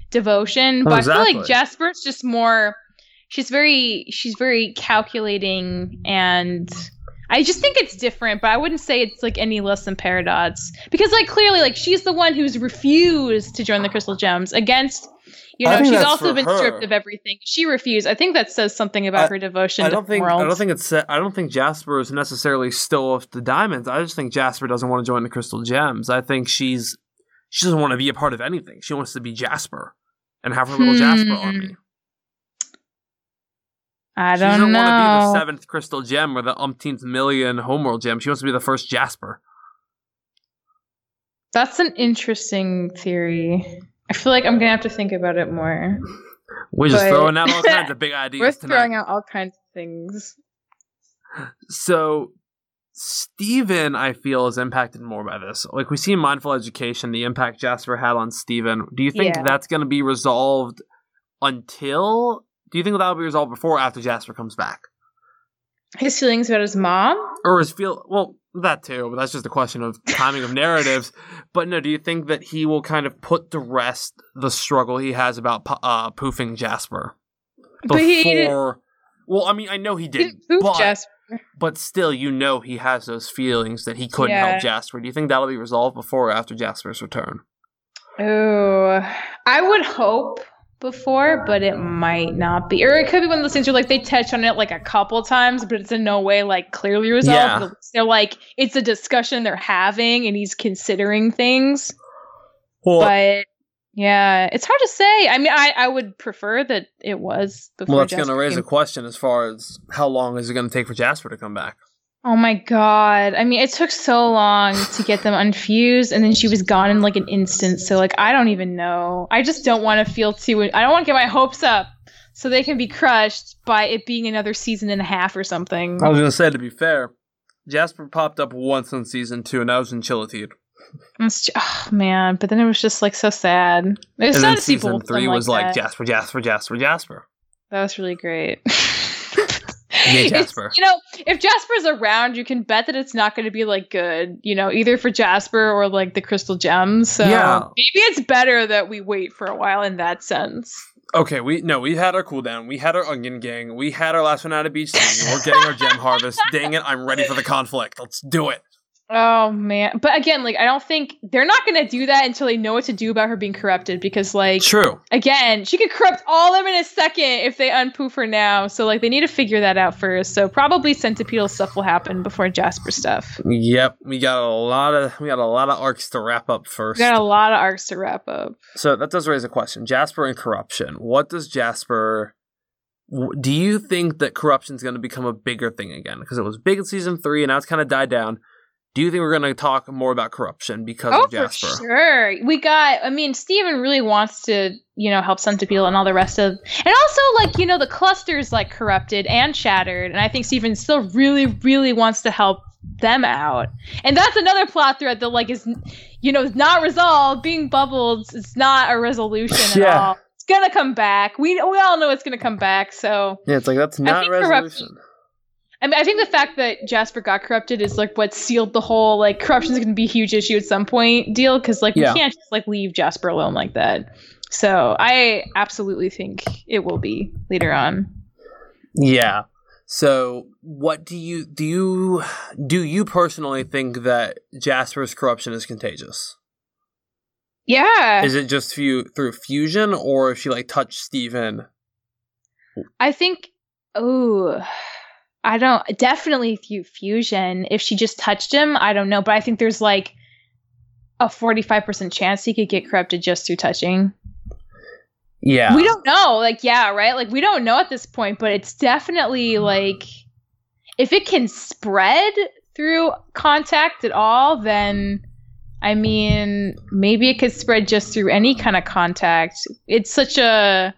B: devotion. Oh, but I feel like Jasper's just more. She's very, she's very calculating, and I just think it's different. But I wouldn't say it's like any less than Peridot's because, like, clearly, like she's the one who's refused to join the Crystal Gems against. You know, she's also been
A: her.
B: stripped of everything. She refused. I think that says something about
A: I-
B: her devotion
A: I
B: to
A: don't
B: the
A: think.
B: world.
A: I don't think it's. I don't think Jasper is necessarily still off the diamonds. I just think Jasper doesn't want to join the Crystal Gems. I think she's. She doesn't want to be a part of anything. She wants to be Jasper, and have her little Jasper
B: Hmm.
A: army.
B: I
A: She
B: don't
A: doesn't
B: know.
A: want to be the seventh crystal gem or the umpteenth million homeworld gem. She wants to be the first Jasper.
B: That's an interesting theory. I feel like I'm gonna have to think about it more.
A: We're just
B: But-
A: throwing out all kinds of big ideas
B: We're
A: tonight.
B: throwing out all kinds of things.
A: So Steven, I feel, is impacted more by this. Like we see in mindful education, the impact Jasper had on Steven. Do you think
B: Yeah.
A: that's going to be resolved until? Do you think that'll be resolved before or after Jasper comes back,
B: His feelings about his mom.
A: or his feel well that too? But that's just a question of timing of narratives. But no, do you think that he will kind of put to rest the struggle he has about uh, poofing Jasper
B: But he
A: before? Well, I mean, I know he didn't,
B: poof
A: but
B: Jasper.
A: but still, you know he has those feelings that he couldn't
B: Yeah.
A: help Jasper. Do you think that'll be resolved before or after Jasper's return?
B: Oh, I would hope before, but it might not be. Or it could be one of those things where like they touch on it like a couple times, but it's in no way like clearly resolved.
A: Yeah.
B: But at least They're like it's a discussion they're having, and he's considering things.
A: Well,
B: but yeah, it's hard to say. I mean, I, I would prefer that it was before.
A: well that's going to raise a question as far as how long is it going to take for Jasper to come back?
B: Oh my god! I mean, it took so long to get them unfused, and then she was gone in like an instant. So like, I don't even know. I just don't want to feel too. I don't want to get my hopes up, so they can be crushed by it being another season and a half or something.
A: I was going to say, to be fair, Jasper popped up once in season two, and I was in Chille
B: Tid. It's oh man, but then it was just like so sad. It was
A: And
B: sad
A: then season three was like
B: that.
A: Jasper, Jasper, Jasper, Jasper.
B: That was really great.
A: Yeah,
B: It's- you know, if Jasper's around, you can bet that it's not going to be like good, you know, either for Jasper or like the crystal gems. So
A: Yeah.
B: maybe it's better that we wait for a while in that sense.
A: Okay, we no, we had our cooldown. We had our onion gang. We had our last one out of beach team. We're getting our gem harvest. Dang it, I'm ready for the conflict. Let's do it.
B: Oh man. But again, like I don't think they're not gonna do that until they know what to do about her being corrupted because like
A: True.
B: again, she could corrupt all of them in a second if they unpoof her now. So like they need to figure that out first. So probably Centipeetle stuff will happen before Jasper stuff.
A: Yep, we got a lot of we got a lot of arcs to wrap up first.
B: We got a lot of arcs to wrap up.
A: So that does raise a question. Jasper and corruption. What does Jasper do you think that corruption is going to become a bigger thing again? Because it was big in season 3 and now it's kind of died down. Do you think we're going to talk more about corruption because
B: Oh,
A: of Jasper?
B: for sure. We got. I mean, Steven really wants to, you know, help Centipede and all the rest of, and also like you know the clusters like corrupted and shattered, and I think Steven still really, really wants to help them out, and that's another plot thread that like is, you know, is not resolved. Being bubbled, it's not a resolution at all. It's gonna come back. We we all know it's gonna come back. So
A: Yeah, it's like that's not resolution.
B: corruption- I mean, I think the fact that Jasper got corrupted is like what sealed the whole like corruption is going to be a huge issue at some point deal because like
A: Yeah.
B: we can't just like leave Jasper alone like that. So I absolutely think it will be later on.
A: Yeah. So, what do you do you do you personally think that Jasper's corruption is contagious?
B: Yeah,
A: Is it just fu- through fusion or if she like touched Steven?
B: I think. Oh, I don't definitely through fusion. If she just touched him, I don't know, but I think there's like a forty five percent chance he could get corrupted just through touching.
A: Yeah.
B: We don't know. Like, yeah, right? Like, we don't know at this point, but it's definitely like if it can spread through contact at all, then I mean, maybe it could spread just through any kind of contact. It's such a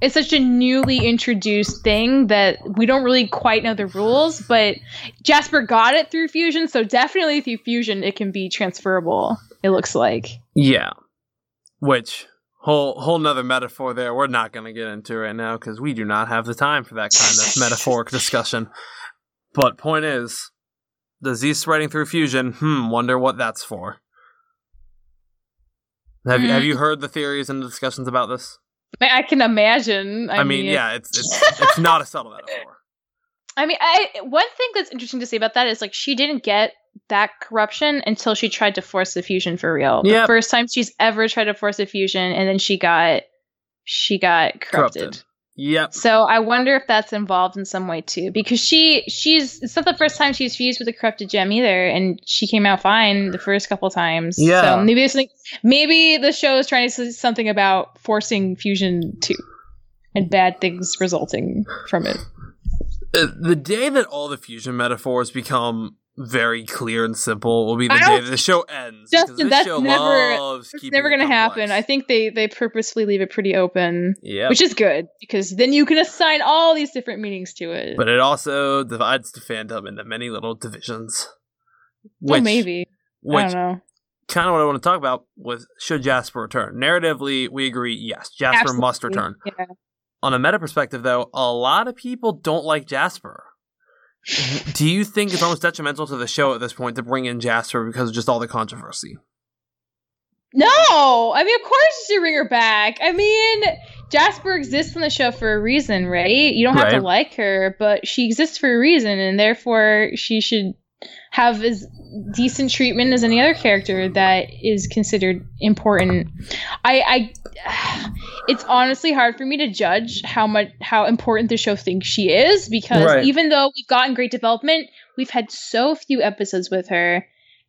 B: it's such a newly introduced thing that we don't really quite know the rules, but Jasper got it through fusion, so definitely through fusion it can be transferable. It looks like.
A: Yeah. Which whole whole nother metaphor there we're not going to get into right now because we do not have the time for that kind of metaphoric discussion. But point is, the Z spreading through fusion. Hmm. Wonder what that's for. Have you have you heard the theories and the discussions about this?
B: I can imagine. I,
A: I, mean, yeah, it's it's it's not a subtle metaphor.
B: I mean, I one thing that's interesting to say about that is like she didn't get that corruption until she tried to force the fusion for real. The first time she's ever tried to force a fusion, and then she got she got corrupted.
A: Corrupted. Yep.
B: So I wonder if that's involved in some way too, because she she's it's not the first time she's fused with a corrupted gem either, and she came out fine the first couple times.
A: Yeah.
B: So maybe it's like maybe the show is trying to say something about forcing fusion too, and bad things resulting from it.
A: Uh, the day that all the fusion metaphors become very clear and simple will be the day the show ends.
B: Justin, that's never- never gonna happen. I think they they purposefully leave it pretty open,
A: Yeah.
B: which is good because then you can assign all these different meanings to it.
A: but it also divides the fandom into many little divisions.
B: Oh, well, maybe I
A: Which
B: don't know.
A: kind of what I want to talk about was should Jasper return? Narratively, we agree yes, Jasper must return.
B: Yeah.
A: On a meta perspective, though, a lot of people don't like Jasper. Do you think it's almost detrimental to the show at this point to bring in Jasper because of just all the controversy?
B: No, I mean, of course you should bring her back. I mean, Jasper exists on the show for a reason, right? You don't have to like her, but she exists for a reason, and therefore she should have as decent treatment as any other character that is considered important. I, I, it's honestly hard for me to judge how much how important the show thinks she is because
A: Right.
B: even though we've gotten great development, we've had so few episodes with her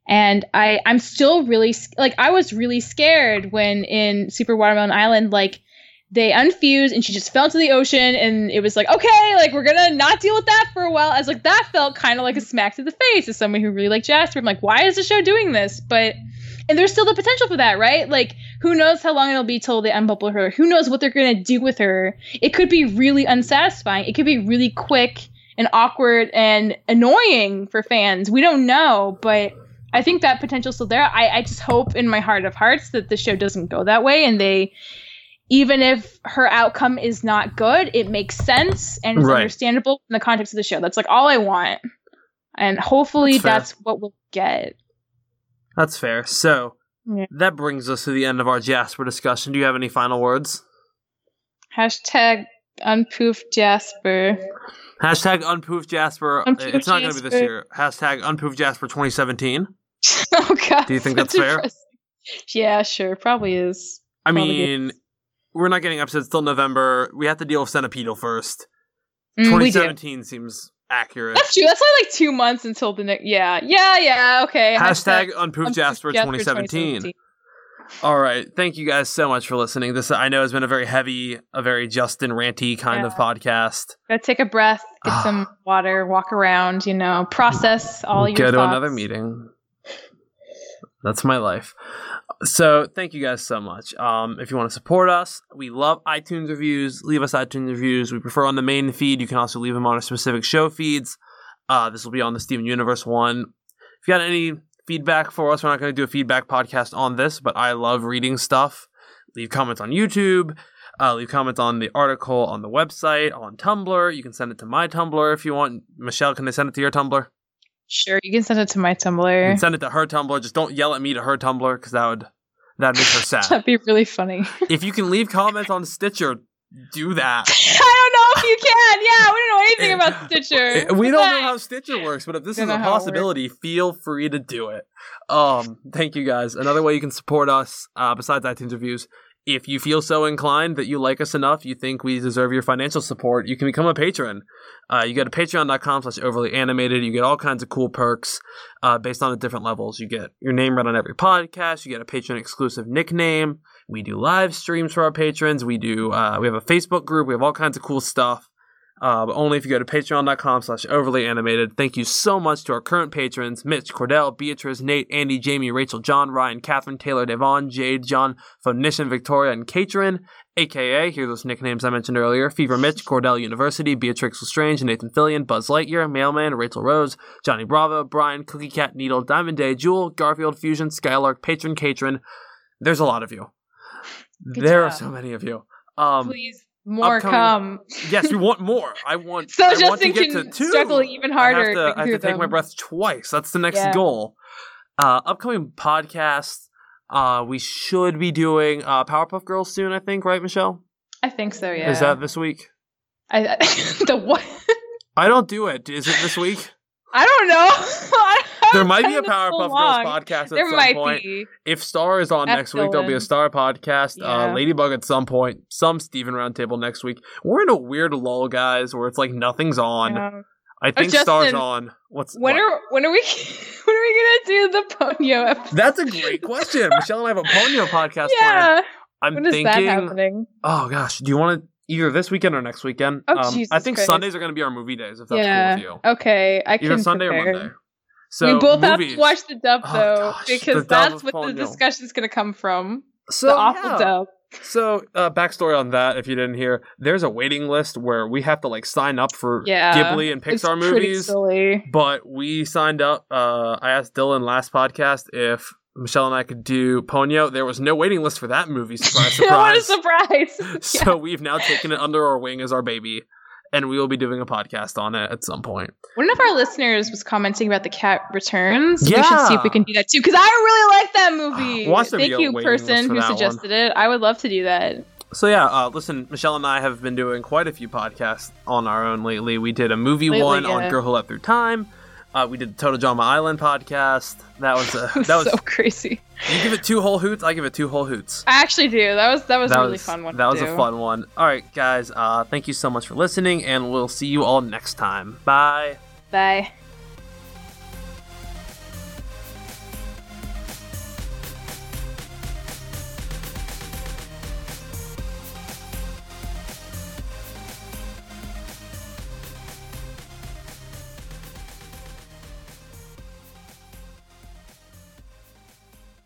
B: and I I'm still really like I was really scared when in Super Watermelon Island like they unfused and she just fell to the ocean and it was like okay like we're gonna not deal with that for a while. I was like that felt kind of like a smack to the face as someone who really liked Jasper. I'm like why is the show doing this? But and there's still the potential for that, right? Like who knows how long it'll be till they unbubble her? Who knows what they're gonna do with her? It could be really unsatisfying. It could be really quick and awkward and annoying for fans. We don't know, but I think that potential's still there. I, I just hope in my heart of hearts that the show doesn't go that way and they even if her outcome is not good, it makes sense and it's
A: Right.
B: understandable in the context of the show. That's like all I want. And hopefully
A: That's
B: that's, what we'll get.
A: That's fair. So
B: Yeah.
A: that brings us to the end of our Jasper discussion. Do you have any final words?
B: Hashtag unpoof Jasper.
A: Hashtag unpoof Jasper.
B: Uh, unpoof
A: it's not going to be this year. Hashtag unpoof Jasper 2017.
B: oh god.
A: Do you think that's fair?
B: Yeah, sure. Probably is.
A: I
B: Probably
A: mean, we're not getting episodes till November. We have to deal with Centipeetle first.
B: Mm,
A: 2017 seems accurate.
B: That's true. That's only like two months until the next. Yeah, yeah, yeah. Okay.
A: Hashtag unpoop
B: Unpoop
A: Jasper
B: Jasper
A: 2017. All right. Thank you guys so much for listening. This I know has been a very heavy, a very Justin ranty kind of podcast.
B: Gotta take a breath, get some water, walk around. You know, process all your.
A: Go to
B: thoughts.
A: another meeting. That's my life. So thank you guys so much. Um, if you want to support us, we love iTunes reviews. Leave us iTunes reviews. We prefer on the main feed. You can also leave them on our specific show feeds. Uh, this will be on the Steven Universe one. If you got any feedback for us, we're not going to do a feedback podcast on this, but I love reading stuff. Leave comments on YouTube. Uh, leave comments on the article on the website, on Tumblr. You can send it to my Tumblr if you want. Michelle, can I send it to your Tumblr?
B: Sure, you can send it to my
A: You can
B: Tumblr.
A: send it to her Tumblr. Just don't yell at me to her Tumblr because that would that'd make her sad.
B: That'd be really funny.
A: if you can leave comments on Stitcher, do that.
B: I don't know if you can. Yeah, we don't know anything about Stitcher.
A: we don't know how Stitcher works, but if this is a
B: know how it
A: possibility, feel free to do it. Um, thank you guys. Another way you can support us, uh, besides iTunes reviews, if you feel so inclined that you like us enough, you think we deserve your financial support, you can become a patron. Uh, you go to patreon.com slash overly animated. You get all kinds of cool perks uh, based on the different levels. You get your name read on every podcast. You get a patron exclusive nickname. We do live streams for our patrons. We do. Uh, we have a Facebook group. We have all kinds of cool stuff. Uh, but only if you go to patreon.com slash overly animated. Thank you so much to our current patrons Mitch, Cordell, Beatrice, Nate, Andy, Jamie, Rachel, John, Ryan, Catherine, Taylor, Devon, Jade, John, Phoenician, Victoria, and Katrin, aka, here are those nicknames I mentioned earlier Fever Mitch, Cordell University, Beatrix Lestrange, Nathan Fillion, Buzz Lightyear, Mailman, Rachel Rose, Johnny Bravo, Brian, Cookie Cat, Needle, Diamond Day, Jewel, Garfield, Fusion, Skylark, Patron, Katrin. There's a lot of you.
B: Good
A: there are so many of you. Um,
B: Please, more
A: upcoming-
B: come.
A: yes, we want more. I want.
B: So
A: I want to get
B: can
A: to two.
B: struggle even harder
A: I have to, I have to take my breath twice. That's the next
B: Yeah.
A: goal. Uh, upcoming podcast. Uh, we should be doing uh, Powerpuff Girls soon. I think, right, Michelle?
B: I think so. Yeah.
A: Is that this week?
B: I, I, the what?
A: I don't do it. Is it this week?
B: I don't know.
A: There might be a
B: done this so
A: Powerpuff Girls podcast at some point.
B: be.
A: If Star is on
B: That's
A: next week, there'll be a Star podcast. Uh, Ladybug at some point. Some Steven Roundtable next week. We're in a weird lull, guys, where it's like nothing's on.
B: Yeah.
A: I think
B: Justin,
A: Star's on. What's
B: When
A: what?
B: are when are we when are we gonna do the Ponyo episode?
A: That's a great question. Michelle and I have a Ponyo podcast planned.
B: yeah.
A: I'm
B: When is
A: thinking.
B: that happening?
A: Oh gosh, do you want to either this weekend or next weekend?
B: Oh,
A: um,
B: Jesus
A: I think
B: Christ.
A: Sundays are going to be our movie days. If that's
B: yeah.
A: cool with you.
B: Okay, I
A: Either
B: can
A: Sunday
B: prepare.
A: or Monday. So
B: we both have to watch the dub
A: Oh,
B: though,
A: gosh,
B: because
A: dub
B: that's
A: of
B: what the
A: discussion
B: is gonna come from.
A: So
B: the awful
A: yeah.
B: dub.
A: So uh, backstory on that, if you didn't hear, there's a waiting list where we have to like sign up for
B: Yeah,
A: Ghibli and Pixar
B: pretty
A: movies.
B: silly.
A: But we signed up. Uh, I asked Dylan last podcast if Michelle and I could do Ponyo. There was no waiting list for that movie. Surprise, surprise!
B: what a
A: surprise.
B: surprise!
A: so we've now taken it under our wing as our baby, and we will be doing a podcast on it at some point.
B: One of our listeners was commenting about the cat returns. Yeah. We should see if we can do that too, because I really like that movie.
A: Watch the
B: Thank you, person who
A: that one.
B: suggested it. I would love to do that.
A: So yeah, uh, listen, Michelle and I have been doing quite a few podcasts on our own lately. We did a movie
B: Lately,
A: one
B: yeah.
A: on Girl Who Leapt Through Time. Uh, we did the Total Drama Island podcast. That was a, that was
B: so crazy.
A: you give it two whole hoots. I give it two whole hoots.
B: I actually do. That was that was
A: that
B: a really
A: was
B: fun one.
A: That was
B: do.
A: a fun one. All right, guys. Uh, thank you so much for listening, and we'll see you all next time. Bye.
B: Bye.